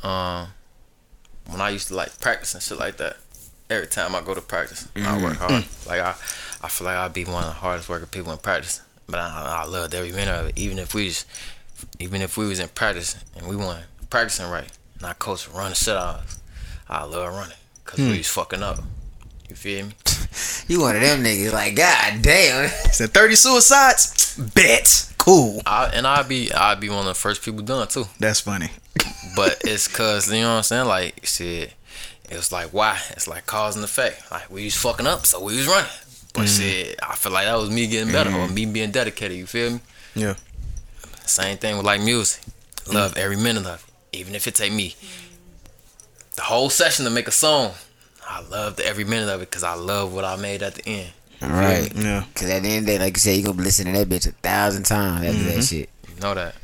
Um, when I used to like practice and shit like that, every time I go to practice, I work hard. Like I, I feel like I'd be one of the hardest working people in practice. But I, I loved every minute of it. Even if we just, even if we was in practice and we weren't practicing right, and our coach would run the shit out of us, I love running because we hmm. was fucking up. You feel me? You one of them niggas, like, god damn. Said thirty suicides. Bet. Cool. I, and I'd be, I'd be one of the first people done too. That's funny. But it's cause you know what I'm saying. Like shit, it was like why? It's like cause and effect. Like we was fucking up, so we was running. But mm. shit, I feel like that was me getting better or mm. me being dedicated. You feel me? Yeah. Same thing with like music. Love every minute of it, even if it take me the whole session to make a song. I loved every minute of it because I love what I made at the end. Right. Yeah. Cause at the end of the day, like you said, you're gonna be listening to that bitch a thousand times after that mm-hmm. shit. You know that.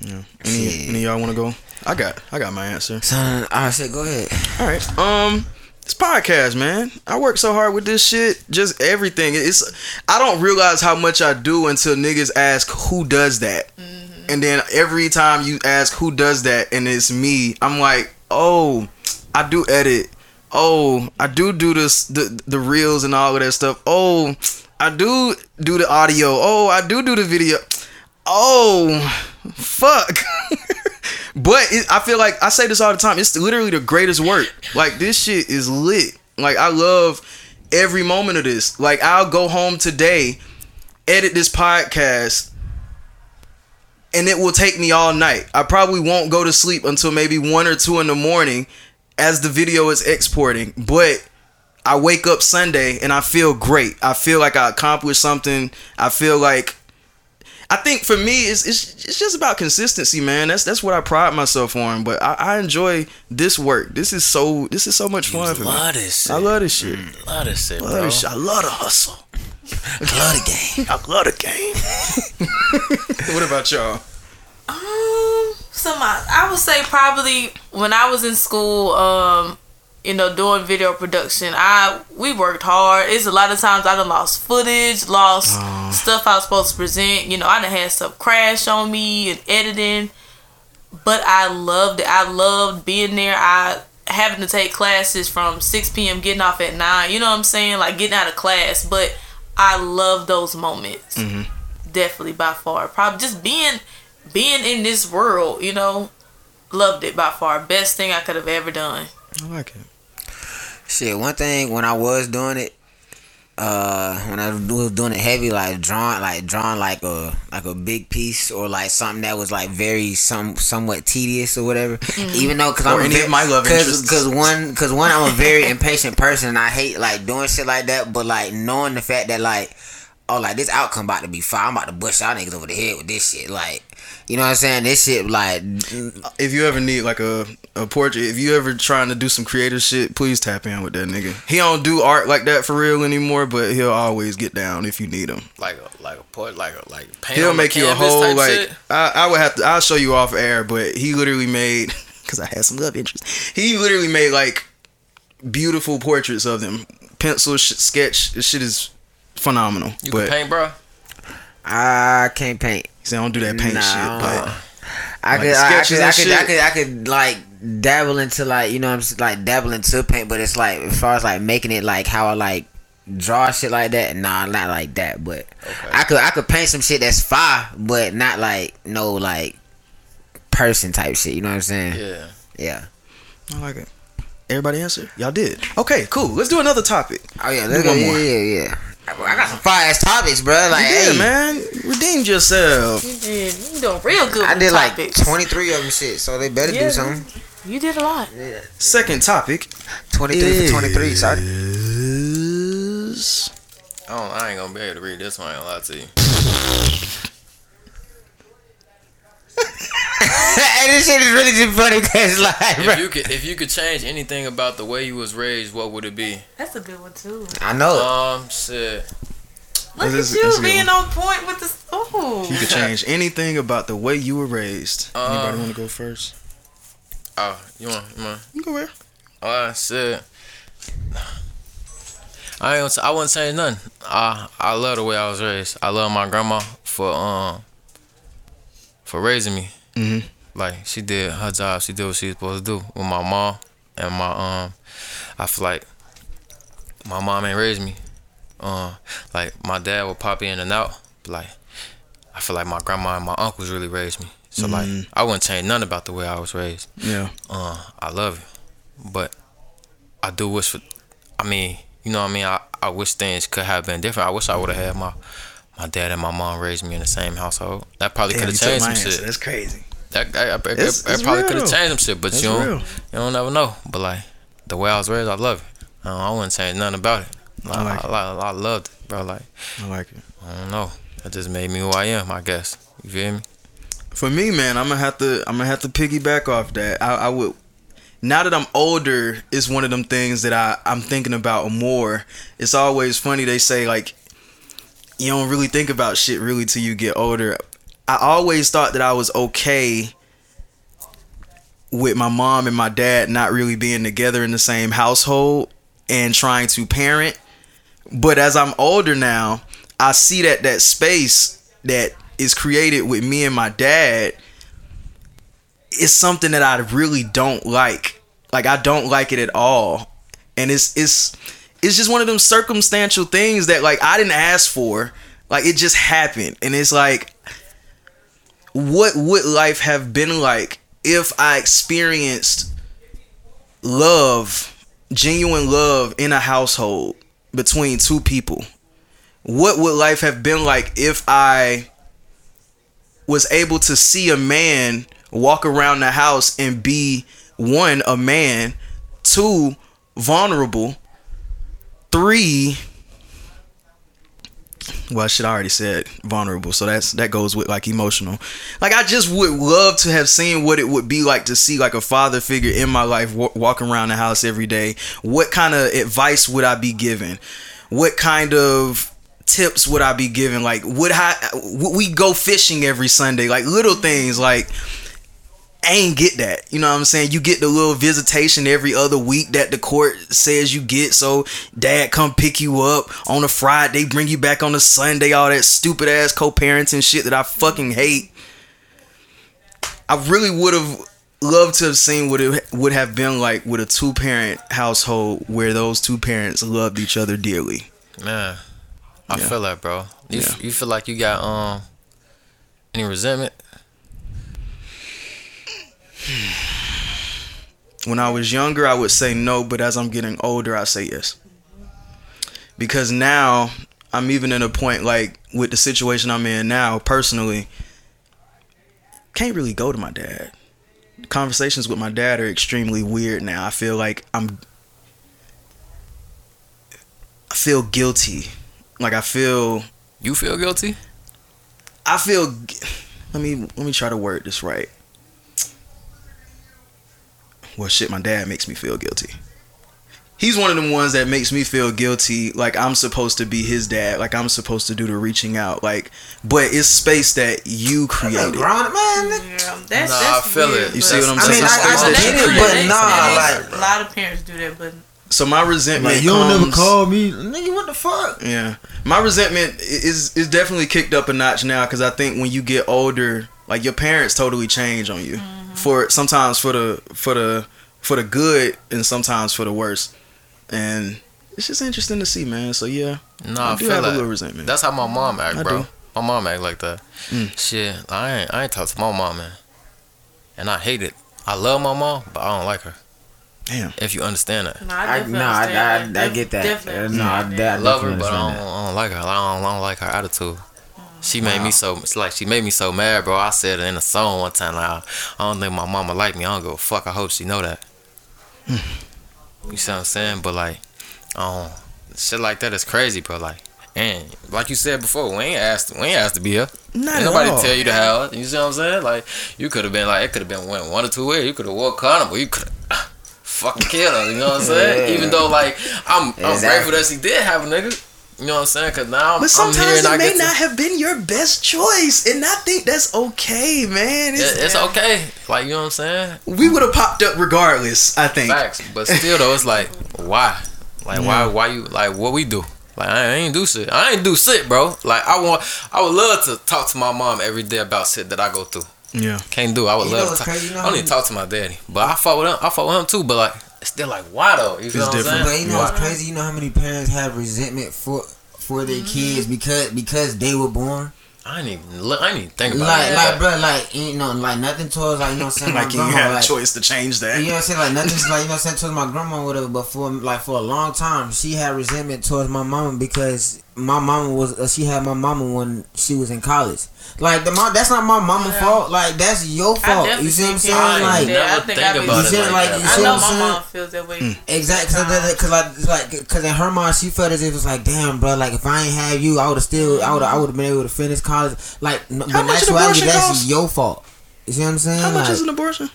Any, Shit. any of y'all want to go? I got. I got my answer. Son, I said, go ahead. All right. Um, this podcast, man. I work so hard with this shit. Just everything. It's. I don't realize how much I do until niggas ask who does that, mm-hmm. and then every time you ask who does that, and it's me, I'm like, oh, I do edit. Oh, I do do this the the reels and all of that stuff. Oh, I do do the audio. Oh, I do do the video. Oh, fuck. but it, I feel like I say this all the time. It's literally the greatest work. Like this shit is lit. Like I love every moment of this. Like I'll go home today, edit this podcast, and it will take me all night. I probably won't go to sleep until maybe one or two in the morning as the video is exporting. But I wake up Sunday and I feel great. I feel like I accomplished something. I feel like I think for me it's it's, it's just about consistency, man. That's that's what I pride myself on. But I, I enjoy this work. This is so this is so much fun for me. Love this shit. I love this shit. Love this shit, I love bro. this shit. I love the hustle. I love the game. I love the game. what about y'all? Um, so my, I would say probably when I was in school, um, you know, doing video production, I we worked hard. It's a lot of times I done lost footage, lost oh. stuff I was supposed to present. You know, I done had stuff crash on me and editing, but I loved it. I loved being there. I having to take classes from 6 p.m. getting off at 9 you know what i'm saying like getting out of class but i love those moments mm-hmm. definitely by far probably just being being in this world you know loved it by far best thing i could have ever done I like it. Shit, one thing when I was doing it, uh, when I was doing it heavy, like drawing, like drawing like a like a big piece or like something that was like very some somewhat tedious or whatever. Even though, cause Or I'm a any ve- of my love cause. Cause one, cause one, I'm a very impatient person. and I hate like doing shit like that. But like knowing the fact that like, oh, like this outcome about to be fire. I'm about to bush y'all niggas over the head with this shit. Like, you know what I'm saying? This shit like, If you ever need like a, a portrait, if you ever trying to do some creative shit, please tap in with that nigga. He don't do art like that for real anymore, but he'll always get down if you need him. like a like a port like a like paint He'll on the make you a whole like shit. I, I would have to I'll show you off air, but he literally made because I had some love interest. He literally made like beautiful portraits of them, pencil sh- sketch. This shit is phenomenal. You but can paint, bro. I can't paint. see, I don't do that paint Nah, shit. But don't- I Like could, I, I sketches could, I could, I could, I could like dabble into like, you know, what I'm s- like dabble into paint, but it's like as far as like making it like how I like draw shit like that. Nah, not like that. But I could, I could paint some shit that's fire, but not like no like person type shit. You know what I'm saying? Yeah. Yeah. I like it. Everybody answer? Y'all did. Okay, cool. Let's do another topic. Oh yeah, let's go. one Yeah, more. yeah, yeah. I got some fire ass topics, bro. Like, yeah, hey, man. Redeemed yourself. you did you doing real good I with did like 23 of them shit, so they better Yeah, do something. you did a lot Second topic 23 for 23, sorry. is I. I ain't gonna be able to read this one. I ain't gonna lie to you. hey this shit is really just funny because like, bro. If you could, if you could change anything about the way you was raised, what would it be? That's a good one too. I know. Um, shit. Look This at you being on point with this. Oh, You could change anything about the way you were raised. Anybody Um, want to go first? Oh, you want, you want? You go where? Oh shit. I ain't. I wouldn't say nothing. I I love the way I was raised. I love my grandma for um for raising me. Mhm. Like she did her job. She did what she was supposed to do with my mom and my um. I feel like my mom ain't raised me. Uh, like my dad would pop in and out. But like I feel like my grandma and my uncles really raised me. So like I wouldn't change nothing about the way I was raised. Yeah. Uh, I love it, but I do wish for. I mean, you know what I mean. I, I wish things could have been different. I wish I would have had my my dad and my mom raised me in the same household. That probably could have changed some answer. shit. That's crazy. That, I, I, It's- I it's probably could have changed some shit, but you don't real. you don't never know. But like the way I was raised, I love it. I, I wouldn't change nothing about it. I I, like I, I, loved it, bro. Like I like it. I don't know. That just made me who I am. I guess. You feel me? For me, man, I'm gonna have to. I'm gonna have to piggyback off that. I, I would. Now that I'm older, it's one of them things that I I'm thinking about more. It's always funny. They say like, you don't really think about shit really till you get older. I always thought that I was okay with my mom and my dad not really being together in the same household and trying to parent. But as I'm older now, I see that that space that is created with me and my dad is something that I really don't like. Like I don't like it at all. And it's it's it's just one of them circumstantial things that like I didn't ask for. Like it just happened. And it's like what would life have been like if I experienced love, genuine love in a household between two people? What would life have been like if I was able to see a man walk around the house and be one, a man, two, vulnerable, three, well shit I already said vulnerable so that's that goes with like emotional. Like I just would love to have seen what it would be like to see like a father figure in my life wa- walking around the house every day. What kind of advice would I be given? What kind of tips would I be given? Like would I would we go fishing every Sunday? Like little things like I ain't get that. You know what I'm saying? You get the little visitation every other week that the court says you get. So dad come pick you up on a Friday, bring you back on a Sunday, all that stupid ass co-parenting shit that I fucking hate. I really would have loved to have seen what it would have been like with a two parent household where those two parents loved each other dearly. Man, I Yeah. feel that, bro. You Yeah. you feel like you got um any resentment? When I was younger, I would say no, but as I'm getting older, I say yes. Because now I'm even in a point like with the situation I'm in now, personally, can't really go to my dad. Conversations with my dad are extremely weird now. I feel like I'm I feel guilty. Like I feel You feel guilty? I feel. Let me let me try to word this right. Well, shit, my dad makes me feel guilty. He's one of them ones that makes me feel guilty, like I'm supposed to be his dad, like I'm supposed to do the reaching out, like. But it's space that you created. Grown man. Yeah, that's, Nah, that's I feel weird, it. You see what I'm saying? I saying? mean, I- I It's space get that it, you but nah, like- a lot of parents do that, but So my resentment. Like you don't never comes- call me, nigga. What the fuck? Yeah, my resentment is is definitely kicked up a notch now because I think when you get older, like your parents totally change on you mm-hmm. For sometimes for the for the for the good and sometimes for the worse, and it's just interesting to see, man. So yeah, Nah, I I, do feel have a that. little resentment. That's how my mom act, I bro. do. My mom act like that. Mm. Shit, I ain't I ain't talk to my mom, man. And I hate it. I love my mom, but I don't like her. Damn. If you understand that. no, I I, definitely no, I, understand I, I get that. Uh, no, I, understand I love her, but I don't, I don't like her. I don't, I don't like her attitude. She made me so. Like she made me so mad, bro. I said it in a song one time. Like, I don't think my mama like me. I don't give a fuck. I hope she know that. you see what I'm saying? But like, um, shit like that is crazy, bro. Like, And like you said before, we ain't asked. We ain't asked to be here. Not nobody all. tell you to have. You see what I'm saying? Like you could have been like it could have been went one or two ways. You could have condom, but you could have fucking killed her. You know what I'm saying? Yeah. Even though like I'm I'm grateful that she did have a nigga. You know what I'm saying? Cause now I'm, But I'm here sometimes and I it may get to. not have been your best choice, and I think that's okay, man. It's, it- it's okay. Like you know what I'm saying? we would have popped up regardless. I think. Facts. But still though, it's like why? Like why? Why you like what we do? Like I ain't do shit. I ain't do shit, bro. Like I want. I would love to talk to my mom every day about shit that I go through. Yeah. Can't do. I would You love what's to. Talk. crazy? You know I don't even talk to my daddy, but I fought with him. I fought with him too. But like, it's still like, why though? You feel It's what I'm different. saying? But you know Why? what's crazy? You know how many parents have resentment for for their mm-hmm. kids because because they were born. I ain't even look. I ain't even think about Like it. like bro, like you know, like nothing towards like you know what I'm saying. like my you grandma, had like, a choice to change that. You know what I'm saying? Like nothing's like you know what I'm saying towards my grandma or whatever. But for like for a long time, she had resentment towards my mama because my mama was uh, she had my mama when she was in college. Like the mom, that's not my mama Yeah. fault. Like that's your fault. You see what I'm saying? Like ain't Yeah, I never think think I about You it see, like, like, you I see know what I'm my saying? mom feels that way. Exactly, cause, I, cause like, cause in her mind, she felt as if it was like, damn, bro, like if I ain't have you, I would have still, I would, I would have been able to finish college. Like, n- but How much an actuality, abortion that's cost? your fault. You see what I'm saying? How much like, is an abortion?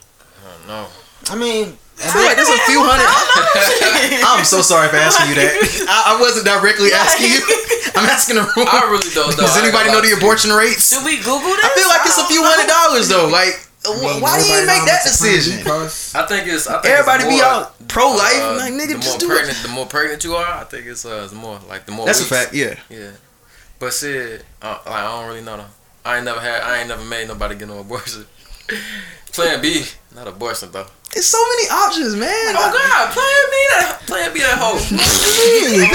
No. I mean, I feel like there's a few hundred. I'm so sorry for asking you that. I, I wasn't directly asking you. I'm asking the room. I really don't know. Does anybody know the to you. abortion rates? Should we Google this? I feel like it's a few hundred dollars though. Like, wh- why do you make that how much a plan decision? I think it's. I think Everybody it's be more, out pro life, uh, like nigga, the just more do pregnant, it. The more pregnant you are, I think it's uh, it's more like the more. That's a fact. Yeah. Yeah, but shit, uh, like I don't really know though. I ain't never had, I ain't never made nobody get no abortion. Plan B, not abortion though. It's so many options, man. Oh God, Plan B that, Plan B that hoe. Plan B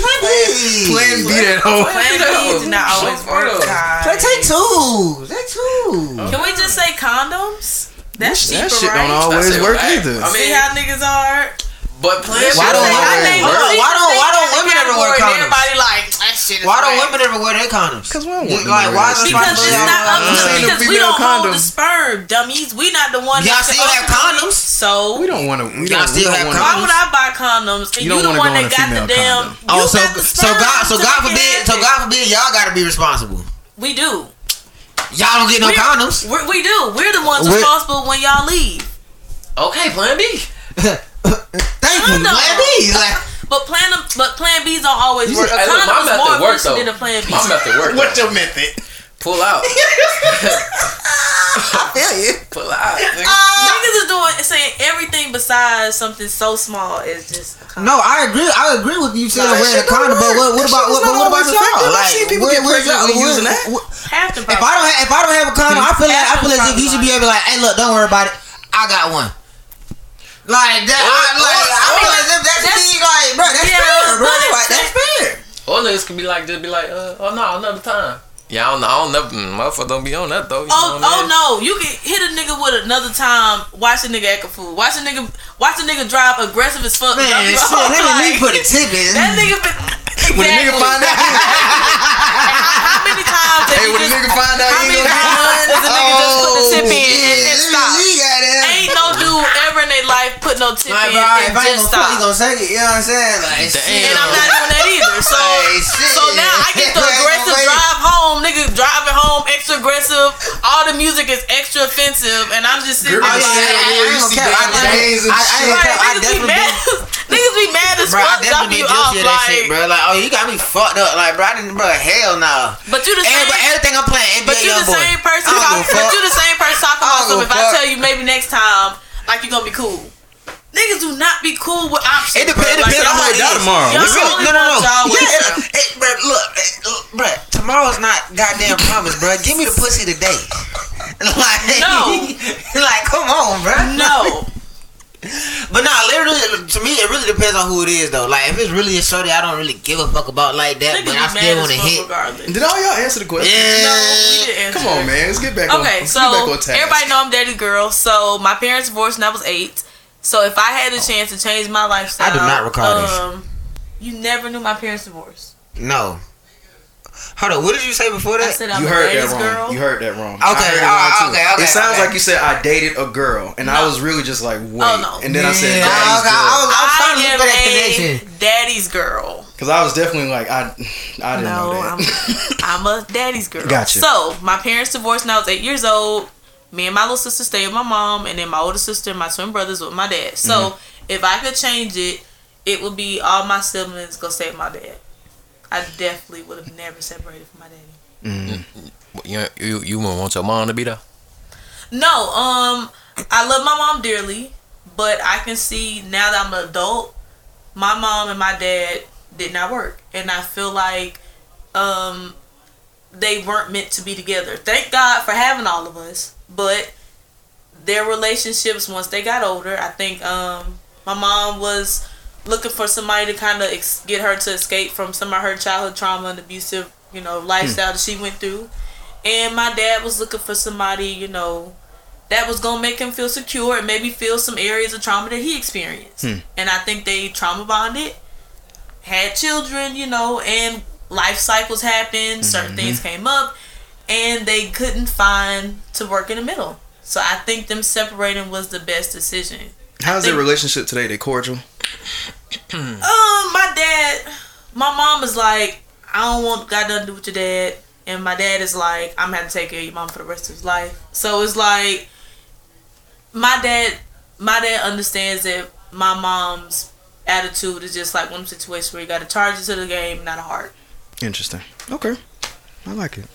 Plan B, Plan B that hoe. Plan B do not always work. guys. Like, take two. Take two. Can we just say condoms? That's cheaper, That shit right? don't always work right? either. I mean, See how niggas are. but Plan B. Why don't I women- think- Hold on, why don't- why don't the women ever wear category, condoms? Everybody like that shit. Is Why don't women ever wear their condoms? 'Cause we don't want Just like why wear does that Because shit. it's Yeah. not up I'm to saying the because we don't hold condom. the sperm, dummies. We not the one. Y'all that still have condoms? So We don't want to. We Y'all don't, we still don't have wanna- why would I buy condoms and You you, don't the wanna one go on that got the female damn? condom. Oh, you Oh, so got the so God so God forbid so. God forbid y'all gotta be responsible. We do. Y'all don't get no We're- condoms. We're, we do. We're the ones We're- responsible when y'all leave. Okay, Plan B. Thank you, Condom. man. B. Like, But plan but plan B's don't always work. A Hey, look, my is method more work, efficient though. than a plan B. My method work. What's your method? Pull out. I feel you. Pull out. nigga. Uh, niggas is doing saying everything besides something so small is just. No, I agree. I agree with you saying Nah, that wearing a condom, but what, what about That what, what, about the effective. y'all? Like, seen people where- get where's pregnant y'all- where- using that. what- Half the If I don't have if I don't have a condom, I feel like I feel as if you should be able to like, hey, look, don't worry about it. I got one. Like that, I, like, I feel as if that's, that's- me, like, bro, that's Yeah, fair, bro. but Like, that's fair. Or niggas could be like, just be like, uh, oh no, another time. Yeah, I don't know. I don't never, mm, motherfucker don't be on that though. You Oh, know what I oh mean? no! You can hit a nigga with another time. Watch a nigga act a fool. Watch a nigga. Watch a nigga drive aggressive as fuck. Man, Drop you shit, off, let me, let me like, put a tip in. That nigga. Been, When a nigga find out, How many times? hey, you when a nigga find out, How many times does a nigga just put the tip oh, in and, and Oh, stop? he got it. Ain't no dude ever in their life put no tip Like, in bro, and if I ain't just gonna fuck, you stop. gonna say it. You know what I'm saying? Like, Damn. And I'm not doing that either. So, Hey, shit. so now I get the aggressive drive home. Nigga driving home extra aggressive. All the music is extra offensive, and I'm just sitting there Oh, like, I see don't care. I Danny definitely- Days and I- I shit. ain't Right, care. I niggas be definitely mad. Niggas be mad as Bro, I fuck. Drop you off that shit, like. bro. Like, oh, you got me fucked up. Like, bro, I didn't, bro, hell no. But you the same. Everybody, everything I'm playing, NBA But you the Youngboy. same person. Talk, but you the same person talking about something. If I tell you maybe next time, like you gonna be cool. Niggas do not be cool with options. It depends. bro. It Like, depends on y'all how like- is. tomorrow. Y'all really- no, no, no. y'all Yeah, it, bro, look, it, look, bro. Tomorrow's not goddamn promise, bro. Give me the pussy today. Like, No. like, come on, bro. No. But nah, literally, to me, it really depends on who it is, though. Like, if it's really a shorty, I don't really give a fuck about like that. Niggas But I still want to hit. regardless. Did all y'all answer the question? Yeah. No, we didn't answer Come on, man. Let's get back on. Okay, so back on task. everybody know I'm daddy girl. So my parents divorced when I was eight. So if I had a chance to change my lifestyle, I do not recall this. um, You never knew my parents divorced. No. Hold on, what did you say before I that? said I'm You heard that wrong. girl. You heard that wrong. Okay, I heard it wrong, too. okay, okay, It sounds okay. like you said I dated a girl, and I was really just like, wait. Oh, no. And then I said Yeah, daddy's okay, I girl. was- I'm trying to look for that am connection. daddy's girl. Because I was definitely like, I, I didn't No, know I'm that. I'm a daddy's girl. Gotcha. So my parents divorced when I was eight years old. Me and my little sister stayed with my mom, and then my older sister and my twin brothers with my dad. So Mm-hmm. if I could change it, it would be all my siblings go stay with my dad. I definitely would have never separated from my daddy. You you you wouldn't want your mom to be there? No, um, I love my mom dearly, but I can see now that I'm an adult, my mom and my dad did not work, and I feel like, um, they weren't meant to be together. Thank God for having all of us, but their relationships once they got older, I think, um, my mom was looking for somebody to kind of ex- get her to escape from some of her childhood trauma and abusive, you know, lifestyle that she went through. And my dad was looking for somebody, you know, that was gonna make him feel secure and maybe feel some areas of trauma that he experienced. Hmm. And I think they trauma bonded, had children, you know, and life cycles happened, mm-hmm. certain things came up, and they couldn't find to work in the middle. So I think them separating was the best decision. How's their relationship today? They cordial? Um, my dad, my mom is like, I don't want got nothing to do with your dad, and my dad is like, I'm gonna have to take care of your mom for the rest of his life. So it's like, my dad, my dad understands that my mom's attitude is just like one situation where you got to charge it to the game, not a heart. Interesting. Okay. I like it.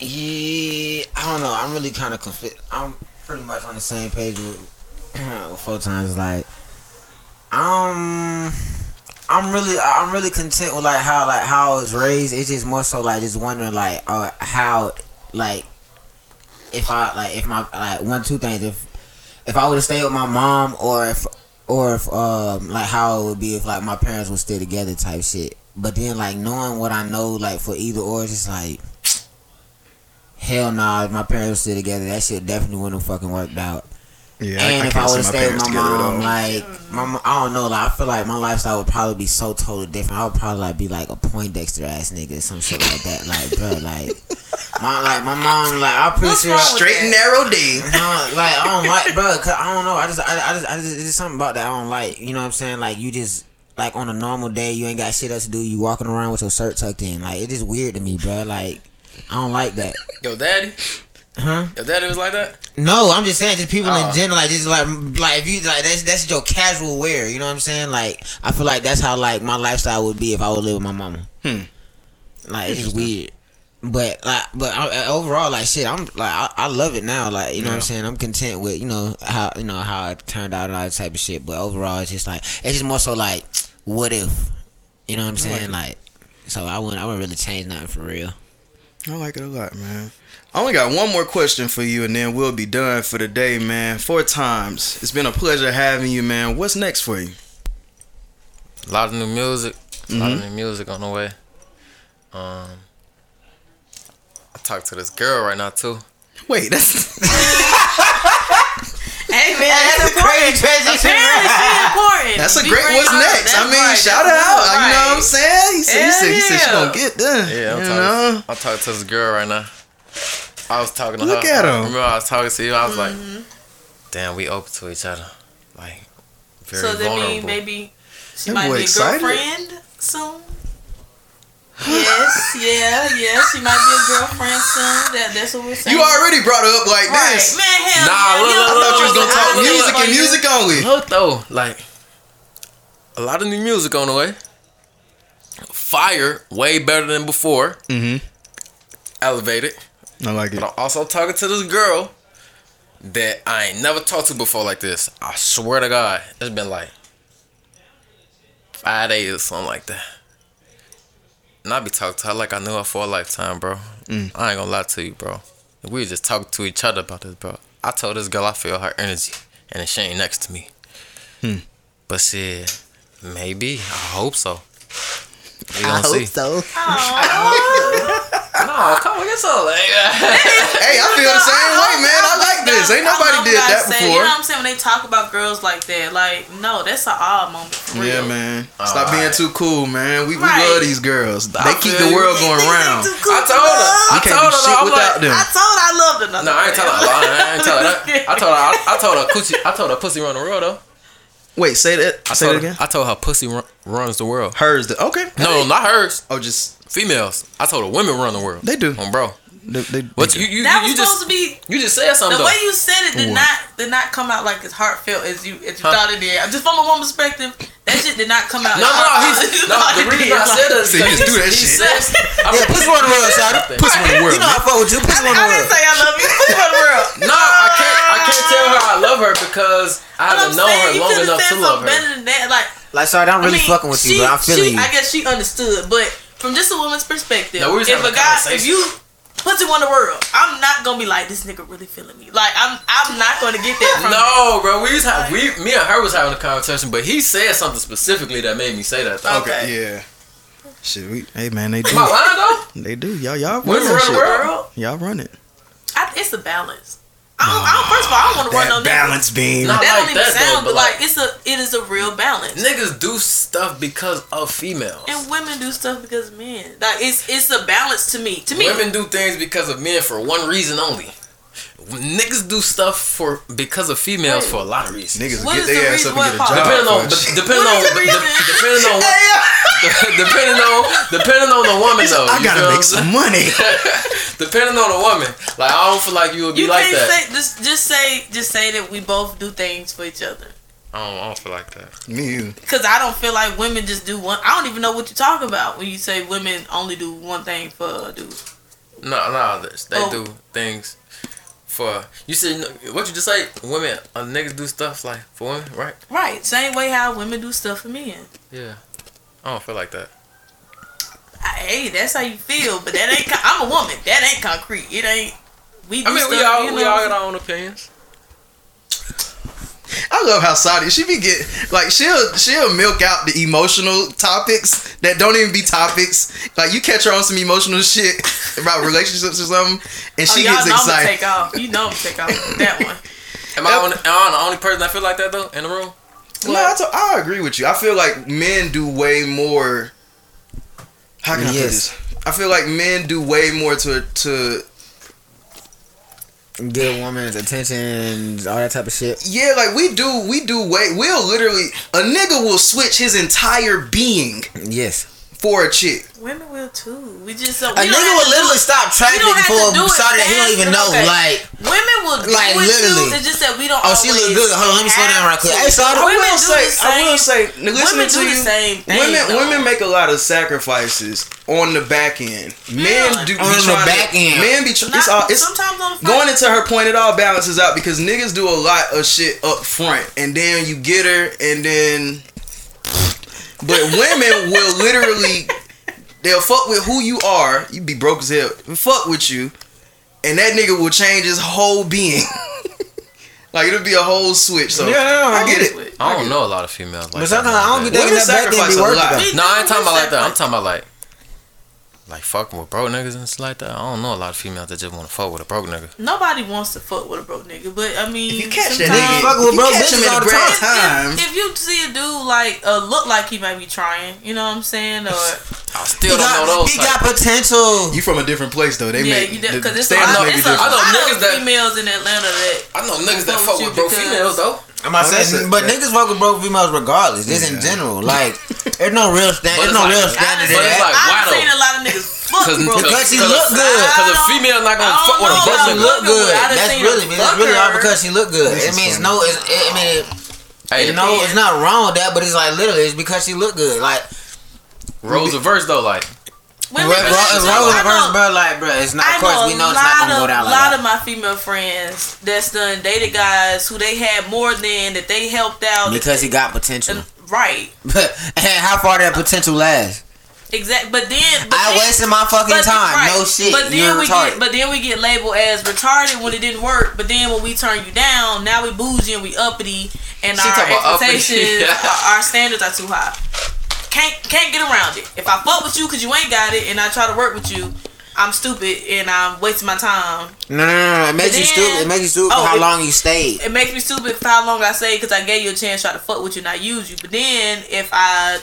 Yeah, I don't know. I'm really kind of conflict. I'm pretty much on the same page with, with four times. Like, um, I'm really, I'm really content with like how like how I was raised. It's just more so like just wondering like uh, how like if I like if my like one two things if if I would have stayed with my mom or if or if um like how it would be if like my parents were still together type shit. But then like knowing what I know like for either or it's just like hell nah if my parents still together that shit definitely wouldn't have fucking worked out. Yeah, and if I can't would have stayed with my together at all. mom, like my, mo- I don't know, like I feel like my lifestyle would probably be so totally different. I would probably like be like a Poindexter ass nigga, some shit like that. Like, bro, like my like my mom, like I'm pretty What's sure. Straight and narrow D. No, like I don't like, bro. Cause I don't know. I just, I, I just, I just, it's just something about that I don't like. You know what I'm saying? Like you just, like on a normal day, you ain't got shit else to do. You walking around with your shirt tucked in. Like it is just weird to me, bro. Like I don't like that. Yo, daddy. Huh? Your daddy was like that. No, I'm just saying, just people Oh. in general, like just like, like if you like that's that's your casual wear. You know what I'm saying? Like I feel like that's how like my lifestyle would be if I would live with my mama. Hmm. Like it's just weird. But like, but I, overall, like shit, I'm like I, I love it now. Like you know what I'm saying. I'm content with you know how you know how it turned out and all that type of shit. But overall, it's just like it's just more so like, what if? You know what I'm saying? Like, so I wouldn't I wouldn't really change nothing for real. I like it a lot, man. I only got one more question for you, and then we'll be done for the day, man. Four times. It's been a pleasure having you, man. What's next for you? A lot of new music. A lot of Mhm. new music on the way. Um, I talked to this girl right now too. Wait, that's Hey man, that's, important. transition. Apparently, she important. that's a great. What's her up. next? I mean, right. shout That's out. right. You know what I'm saying? He said, he said, he said she Hell gonna get done. Yeah, I'm you talking. I'm talking to this girl right now. I was talking to Look her. at I her. Remember, I was talking to you. I was Mm-hmm. like, "Damn, we open to each other, like very So that vulnerable." mean maybe she That might boy be a excited. girlfriend soon. yes, yeah, yeah. She might be a girlfriend soon. That that's what we're saying. You already brought her up like right, this. man. Hell Nah, yeah, look, look, I thought you was gonna talk I'm music saying? and music only. Look though, like a lot of new music on the way. Fire, way better than before. Mm-hmm. Elevated. I like it. But I'm also talking to this girl that I ain't never talked to before like this. I swear to God, it's been like five days or something like that. And I be talking to her like I knew her for a lifetime, bro. Mm. I ain't gonna lie to you, bro. We was just talking to each other about this, bro. I told this girl I feel her energy, and she ain't next to me. Hmm. But shit, maybe. I hope so. We gonna see. so. No, No, come on, get some. Like, uh, Hey, I feel the same way, man. I like this. Ain't I nobody love did guys that say- before. You know what I'm saying? When they talk about girls like that, like, no, that's an odd moment. Yeah, man. Stop being too cool, man. We, we Right. love these girls. They keep the world going round. Cool I told her. love. I can't told do her. shit I'm without like, them. I told her I loved her. no, I ain't tell her. I ain't tell her. I told her. I, I told her. Pussy, I told her pussy run the world though. Wait, say that. I say told it her, again. I told her pussy run, runs the world. Hers. The, okay. No, not hers. Oh, just Females. I told her women run the world. They do. Um, bro. they, they, What they you you, That you, was you supposed just to be you just said something the though. way you said it did What? not did not come out like as heartfelt as you as you Huh? thought it did. Just from a woman's perspective, that shit did not come out. No, as no, heartfelt he's as no. The reason did. I said that is See, he just do that he shit. says, I Yeah, pussy run the world, shawty. Pussy in the world. You know I fuck with you. Pussy run I the didn't world. say I love you. Pussy for the world. No, I can't. I can't tell her I love her because I haven't known her long enough to love her. Better than that, like Like, sorry, I'm really fucking with you, but I'm feeling you. I guess she understood, but from just a woman's perspective, No, if having a a guy, if conversation. you pussy won the world, I'm not gonna be like this nigga really feeling me. Like I'm, I'm not gonna get that from. No, bro. We was ha- we me and her was having a conversation, but he said something specifically that made me say that. Though. Okay. Yeah. Shit, we, hey man, they do. Am I lying though? They do. Y'all, y'all run Women that shit. the world. World, Y'all run it. I, it's a balance. I don't, I don't, first of all, I don't want to run no That nigga. balance beam. Nah. That like don't even that, sound, but but like, like- it's a, it is a real balance. Niggas do stuff because of females. And women do stuff because of men. Like it's, it's a balance to me. To me, Women do things because of men for one reason only. Niggas do stuff for because of females for a lot of reasons. Niggas What get is the their ass up and get a job. Depending on for de- depending on is the de- depending on what, depending on depending on the woman though. I gotta make some money. depending on the woman. Like I don't feel like you would be you like that. say just, just say, just say that we both do things for each other. I don't, I don't feel like that. Me, you. Because I don't feel like women just do one. I don't even know what you talk about when you say women only do one thing for a dude. No, no, they they Oh. do things for. You said what you just say? Women, uh, niggas do stuff like for women, right? Right. Same way how women do stuff for men. Yeah. I don't feel like that. I, hey, that's how you feel, but that ain't. I'm a woman. That ain't concrete. It ain't. We do I mean, stuff, we all you we know, all got our own opinions. I love how Saadi she be get like she'll she'll milk out the emotional topics that don't even be topics. Like you catch her on some emotional shit about relationships or something, and Oh, she y'all gets know I'm gonna excited. take off. You know I'm gonna take off that one. Am I, only, am I the only person that feel like that though in the room? No, I, t- I agree with you. I feel like men do way more. How can I put this? I feel like men do way more to to Get a woman's attention, all that type of shit. yeah, like we do we do way we'll literally a nigga will switch his entire being Yes. For a chick. Women will too. We just uh, so A nigga will literally stop traffic don't have for to a do that he don't even know. Okay. Like, women will do Like, it literally. too. It's just that we don't. oh, she look good. Hold on, let me slow down right quick. Hey, to. shawty. I will say, the I will say, listening women to do you, the same women women make a lot of sacrifices on the back end. Men Yeah. do be On the back to, end. Men be tr- Not- it's all it's sometimes on the going into her point. It all balances out because niggas do a lot of shit up front, and then you get her, and then. But women will literally, they'll fuck with who you are. You be broke as hell. Fuck with you, and that nigga will change his whole being. like it'll be a whole switch. So Yeah, I I get it. I don't know a lot of females like But sometimes. I don't be like Women that back end sacrifice be a worth lot. it. No, I ain't talking about like that. I'm talking about like like fucking with broke niggas and shit like that. I don't know a lot of females that just want to fuck with a broke nigga. Nobody wants to fuck with a broke nigga, but I mean, If you catch that sometimes- nigga, fuck with you broke catch him bitches all the time. time. If you see a dude like uh, look like he might be trying, you know what I'm saying, or I He still don't know got, those. he type. got potential. You from a different place though. They yeah, make you the because it's a standards lot, may be it's a different. I know lot niggas that- females in Atlanta that I know niggas that fuck fuck with with broke females though. I'm not Oh, saying, it. but niggas fuck with broke females regardless. Just in general, like there's no real stand, there's no like- real standard in it's like- I've though? seen a lot of niggas fuck Cause, broke Because she bitches. look good. Cause a female not gonna fuck with a know broke nigga. look good. I That's really, her that's really all because she look good. This I is mean, it's funny. no, it's, it, I mean, it, Hey, you know, it's not wrong with that, but it's like literally, it's because she look good. Like, Rose a verse though, like Women Ro- really Ro- do. Rose I and Verse, know- bro, like, bro, it's not. I Of course, know we a know it's not gonna lot go of- down like lot that. of my female friends that's done dated guys who they had more than that they helped out. Because he got potential. right, and how far that potential lasts? Exactly, But then but I then, wasted my fucking but- time. right. No shit. But then You're we retarded. get, but then we get labeled as retarded when it didn't work. But then when we turn you down, now we bougie and we uppity, and She our talking uppity. expectations, Yeah. our, our standards are too high. Can't can't get around it. If I fuck with you because you ain't got it, and I try to work with you, I'm stupid and I'm wasting my time. No, no, no, no. It makes you stupid. It makes you stupid Oh, for how it- long you stayed. It makes me stupid for how long I stayed because I gave you a chance to try to fuck with you, not use you. But then if I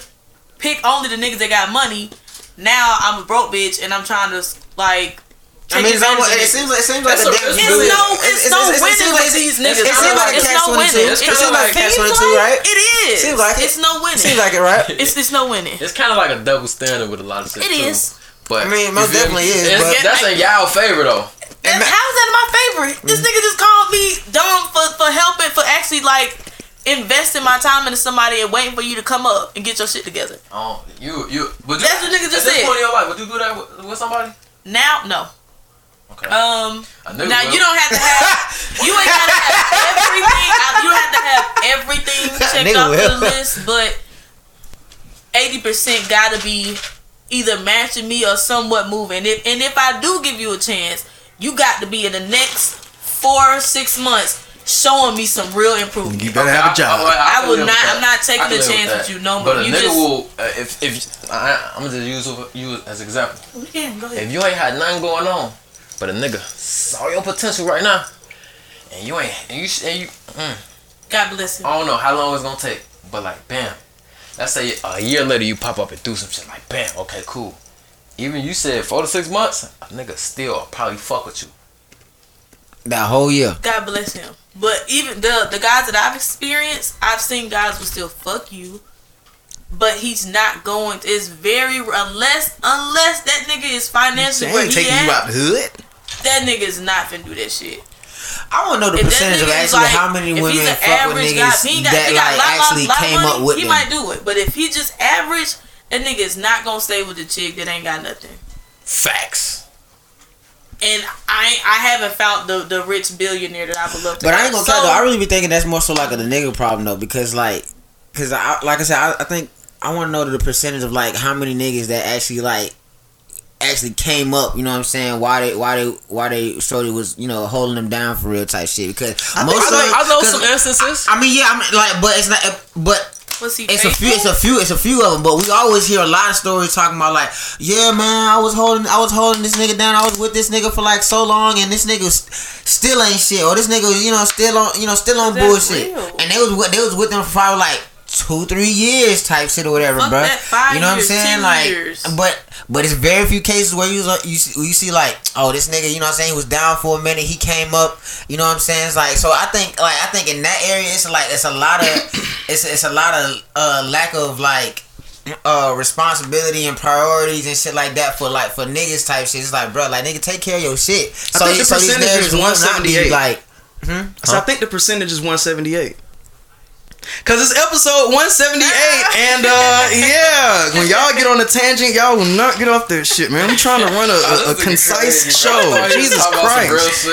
pick only the niggas that got money, now I'm a broke bitch and I'm trying to like. I mean, it's take almost, advantage it of seems like it seems like That's the a- damage it's do it. no- it's no it winning seems like with these it- niggas. It seems like a It's catch no twenty two. winning. It It's seems no like a catch winning. twenty two, right? It is. Seems like it. it's no winning. Seems like it, right? it's it's no winning. It's kind of like a double standard with a lot of shit. It too. is. But I mean, most you feel me? definitely is, It's- but- that's in y'all favor though. That, ma- how is that my favorite? This Mm. nigga just called me dumb for, for helping for actually like investing my time into somebody and waiting for you to come up and get your shit together. Oh, you you. Would you That's what nigga just at this said. point in your life, would you do that with, with somebody? Now, no. Okay. Um, now it you don't have to have. You ain't gotta have everything. I- You don't have to have everything checked off will. the list, but eighty percent gotta be either matching me or somewhat moving. If and if I do give you a chance, you got to be in the next four six months showing me some real improvement. You better have a job. I can will not- I'm not taking I can the chance that. with you no But more. a You nigga just- will. Uh, if if I, I'm gonna use you as example. Yeah, go ahead. If you ain't had nothing going on, but a nigga saw your potential right now, and you ain't and you and you. Mm, God bless him. I don't know how long it's gonna take, but like, bam. Let's say a year later you pop up and do some shit like, bam, okay, cool. Even you said four to six months, a nigga still probably fuck with you. That whole year. God bless him. But even the the guys that I've experienced, I've seen guys will still fuck you, but he's not going. It's very unless unless that nigga is financially They where ain't he taking at. you out the hood. That nigga is not finna do that shit. I want to know the If percentage of nigga is actually like- how many if women he's an fuck with average guy, he got, that he got like lot, actually lot, lot came of money, up with he them. might do it. But if he just average, that nigga is not gonna stay with the chick that ain't got nothing. Facts. And I I haven't found the the rich billionaire that I would love to. But I ain't gonna So- tell though. I really be thinking that's more so like a the nigga problem though, because like, because I like I said, I, I think I want to know the percentage of like how many niggas that actually like actually came up. You know what I'm saying? Why they why they why they shorty was you know holding them down for real type shit. Because I, most know, of them, I know 'cause- some instances. I mean, yeah, I'm like, but it's not. But was he it's a few. It's a few. It's a few of them. But we always hear a lot of stories talking about like, yeah, man, I was holding, I was holding this nigga down. I was with this nigga for like so long, and this nigga s- still ain't shit, or this nigga, you know, still on, you know, still on That's bullshit. real. And they was with, they was with them for probably like two, three years type shit or whatever, Fuck bro. that, five you know years, what I'm saying? 10 like, years. but but it's very few cases where you you see, you see like, oh, this nigga, you know what I'm saying? He was down for a minute. He came up. You know what I'm saying? It's like, so I think like I think in that area, it's like it's a lot of it's it's a lot of uh lack of like uh responsibility and priorities and shit like that for like for niggas type shit. It's like, bro, like nigga, take care of your shit. So, think the so these percentage niggas is will not be 178. Like, So I think the percentage is 178. Cause it's episode 178, and uh yeah, when y'all get on a tangent, y'all will not get off that shit, man. I'm trying to run a, a, a concise show. Jesus Christ,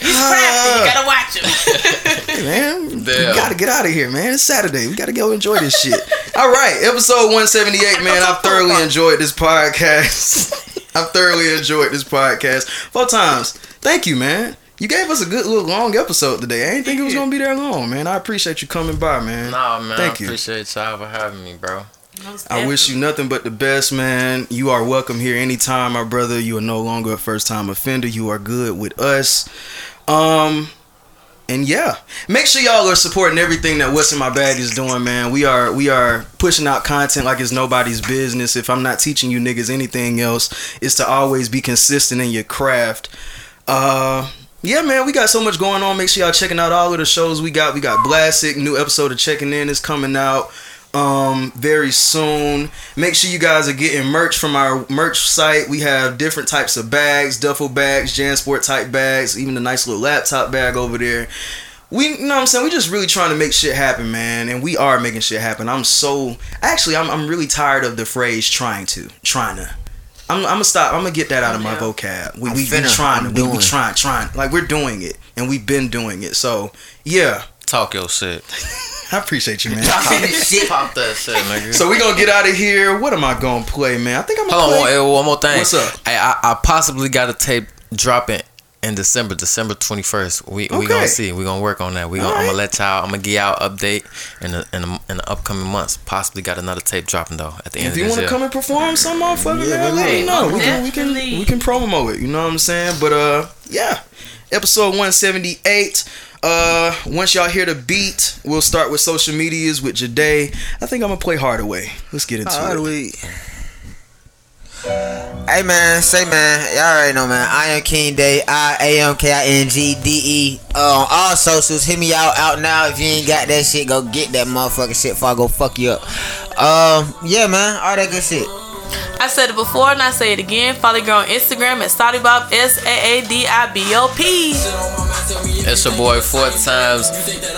He's crafty. You gotta watch him. Hey, man, we gotta get out of here, man. It's Saturday. We gotta go enjoy this shit. All right, episode 178, man. I've thoroughly enjoyed this podcast. I've thoroughly enjoyed this podcast. Four times. Thank you, man. You gave us a good little long episode today. I didn't think it was gonna be that long, man. I appreciate you coming by, man. Nah, man. Thank I you. appreciate y'all for having me, bro. I wish you nothing but the best, man. You are welcome here anytime, my brother. You are no longer a first time offender. You are good with us. Um and yeah. Make sure y'all are supporting everything that What's in My Bag is doing, man. We are we are pushing out content like it's nobody's business. If I'm not teaching you niggas anything else, it's to always be consistent in your craft. Uh yeah, man, we got so much going on. Make sure y'all checking out all of the shows we got. We got Blastic, new episode of Checking In is coming out um very soon. Make sure you guys are getting merch from our merch site. We have different types of bags duffel bags jansport type bags even a nice little laptop bag over there. We you know what i'm saying? We just really trying to make shit happen man and we are making shit happen. I'm so actually i'm, I'm really tired of the phrase trying to trying to I'm, I'm gonna stop. I'm gonna get that out of my Yeah. vocab. We I'm we, we trying. I'm We, we trying, trying. Like we're doing it, and we've been doing it. So yeah, Talk your shit. I appreciate you, man. shit. Pop that shit, nigga. So we gonna get out of here. What am I gonna play, man? I think I'm gonna Hold on, play. one, eh, one more thing. What's up? Hey, I, I possibly got a tape dropping in December, December twenty first. We we gonna see. We gonna work on that. We gonna, I'm gonna let y'all. I'm gonna give y'all update in the in the, in the upcoming months. Possibly got another tape dropping though at the end If you want to come and perform some motherfucker, Yeah, man, let me know. We can, we can we can promo it. You know what I'm saying? But uh, yeah, episode 178. Uh, once y'all hear the beat, we'll start with social medias with Jade. I think I'm gonna play Hardaway. Let's get into How do it. We? Hey man, say man, y'all already know man. I am King Day, I A M K I N G D E. Uh, on all socials, hit me out out now. If you ain't got that shit, go get that motherfucking shit before I go fuck you up. Um, yeah man, all that good shit. I said it before and I say it again. Follow your girl on Instagram at Saadibop S A A D I B O P. It's your boy four times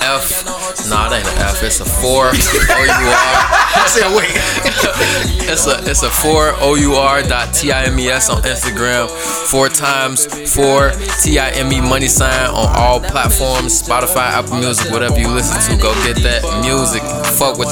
F. Nah, it ain't an F. It's a four O U R. I said wait. It's a it's a four O U R dot T I M E S on Instagram. Four times four T I M E money sign on all platforms. Spotify, Apple Music, whatever you listen to. Go get that music. Fuck with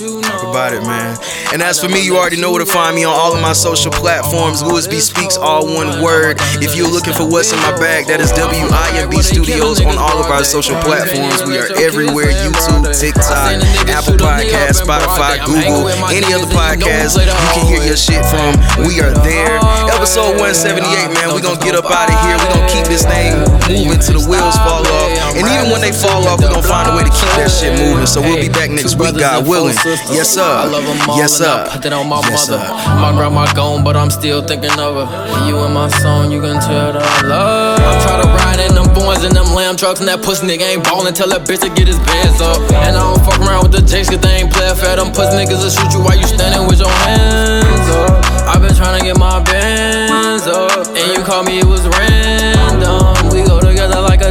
you. Talk about it, man. And as for me, you already know where to find me on all of my social platforms. Louis B Speaks, all one word. If you're looking for what's in my bag, that is WIMB Studios on all of our social platforms. We are everywhere YouTube, TikTok, Apple Podcast, Spotify, Google, any other podcast you can hear your shit from. We are there. Episode 178, man. Going to get up out of here. Going to keep this thing moving till the wheels fall off. And even when they fall off, we're going to find a way to keep that shit moving. So we'll be back next week, God willing. Yes, sir. I love 'em all Yes, sir. Put that on my Yes, mother. sir. My grandma gone, but I'm still thinking of her. You in my song, you can tell that I love. I'm trying to ride in them boys and them lamb trucks, and that pussy nigga ain't ballin' tell that bitch to get his bands up. And I don't fuck around with the jakes, cause they ain't play fair. Them pussy niggas will shoot you while you standing with your hands up. I've been trying to get my bands up, and you call me, it was random. We go like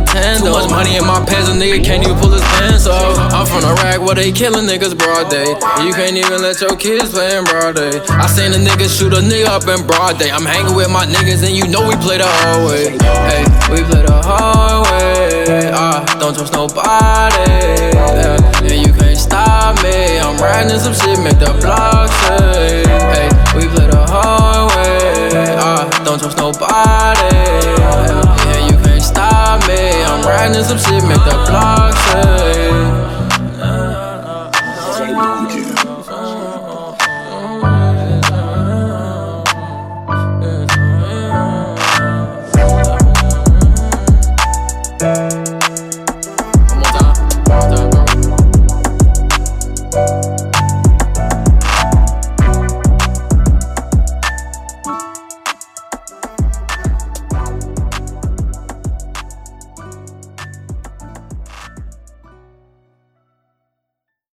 a. Too much money in my pants, a nigga can't even pull his pants off. I'm from rack where they killing niggas broad day. You can't even let your kids play in broad day. I seen a nigga shoot a nigga up in broad day. I'm hanging with my niggas, and you know we play the hard way. Hey, we play the hard way. Ah, don't trust nobody. Yeah, and you can't stop me. I'm riding some shit, make the block say. Hey, we play the hard way. Ah, don't trust nobody. I'm riding some shit, make the block say.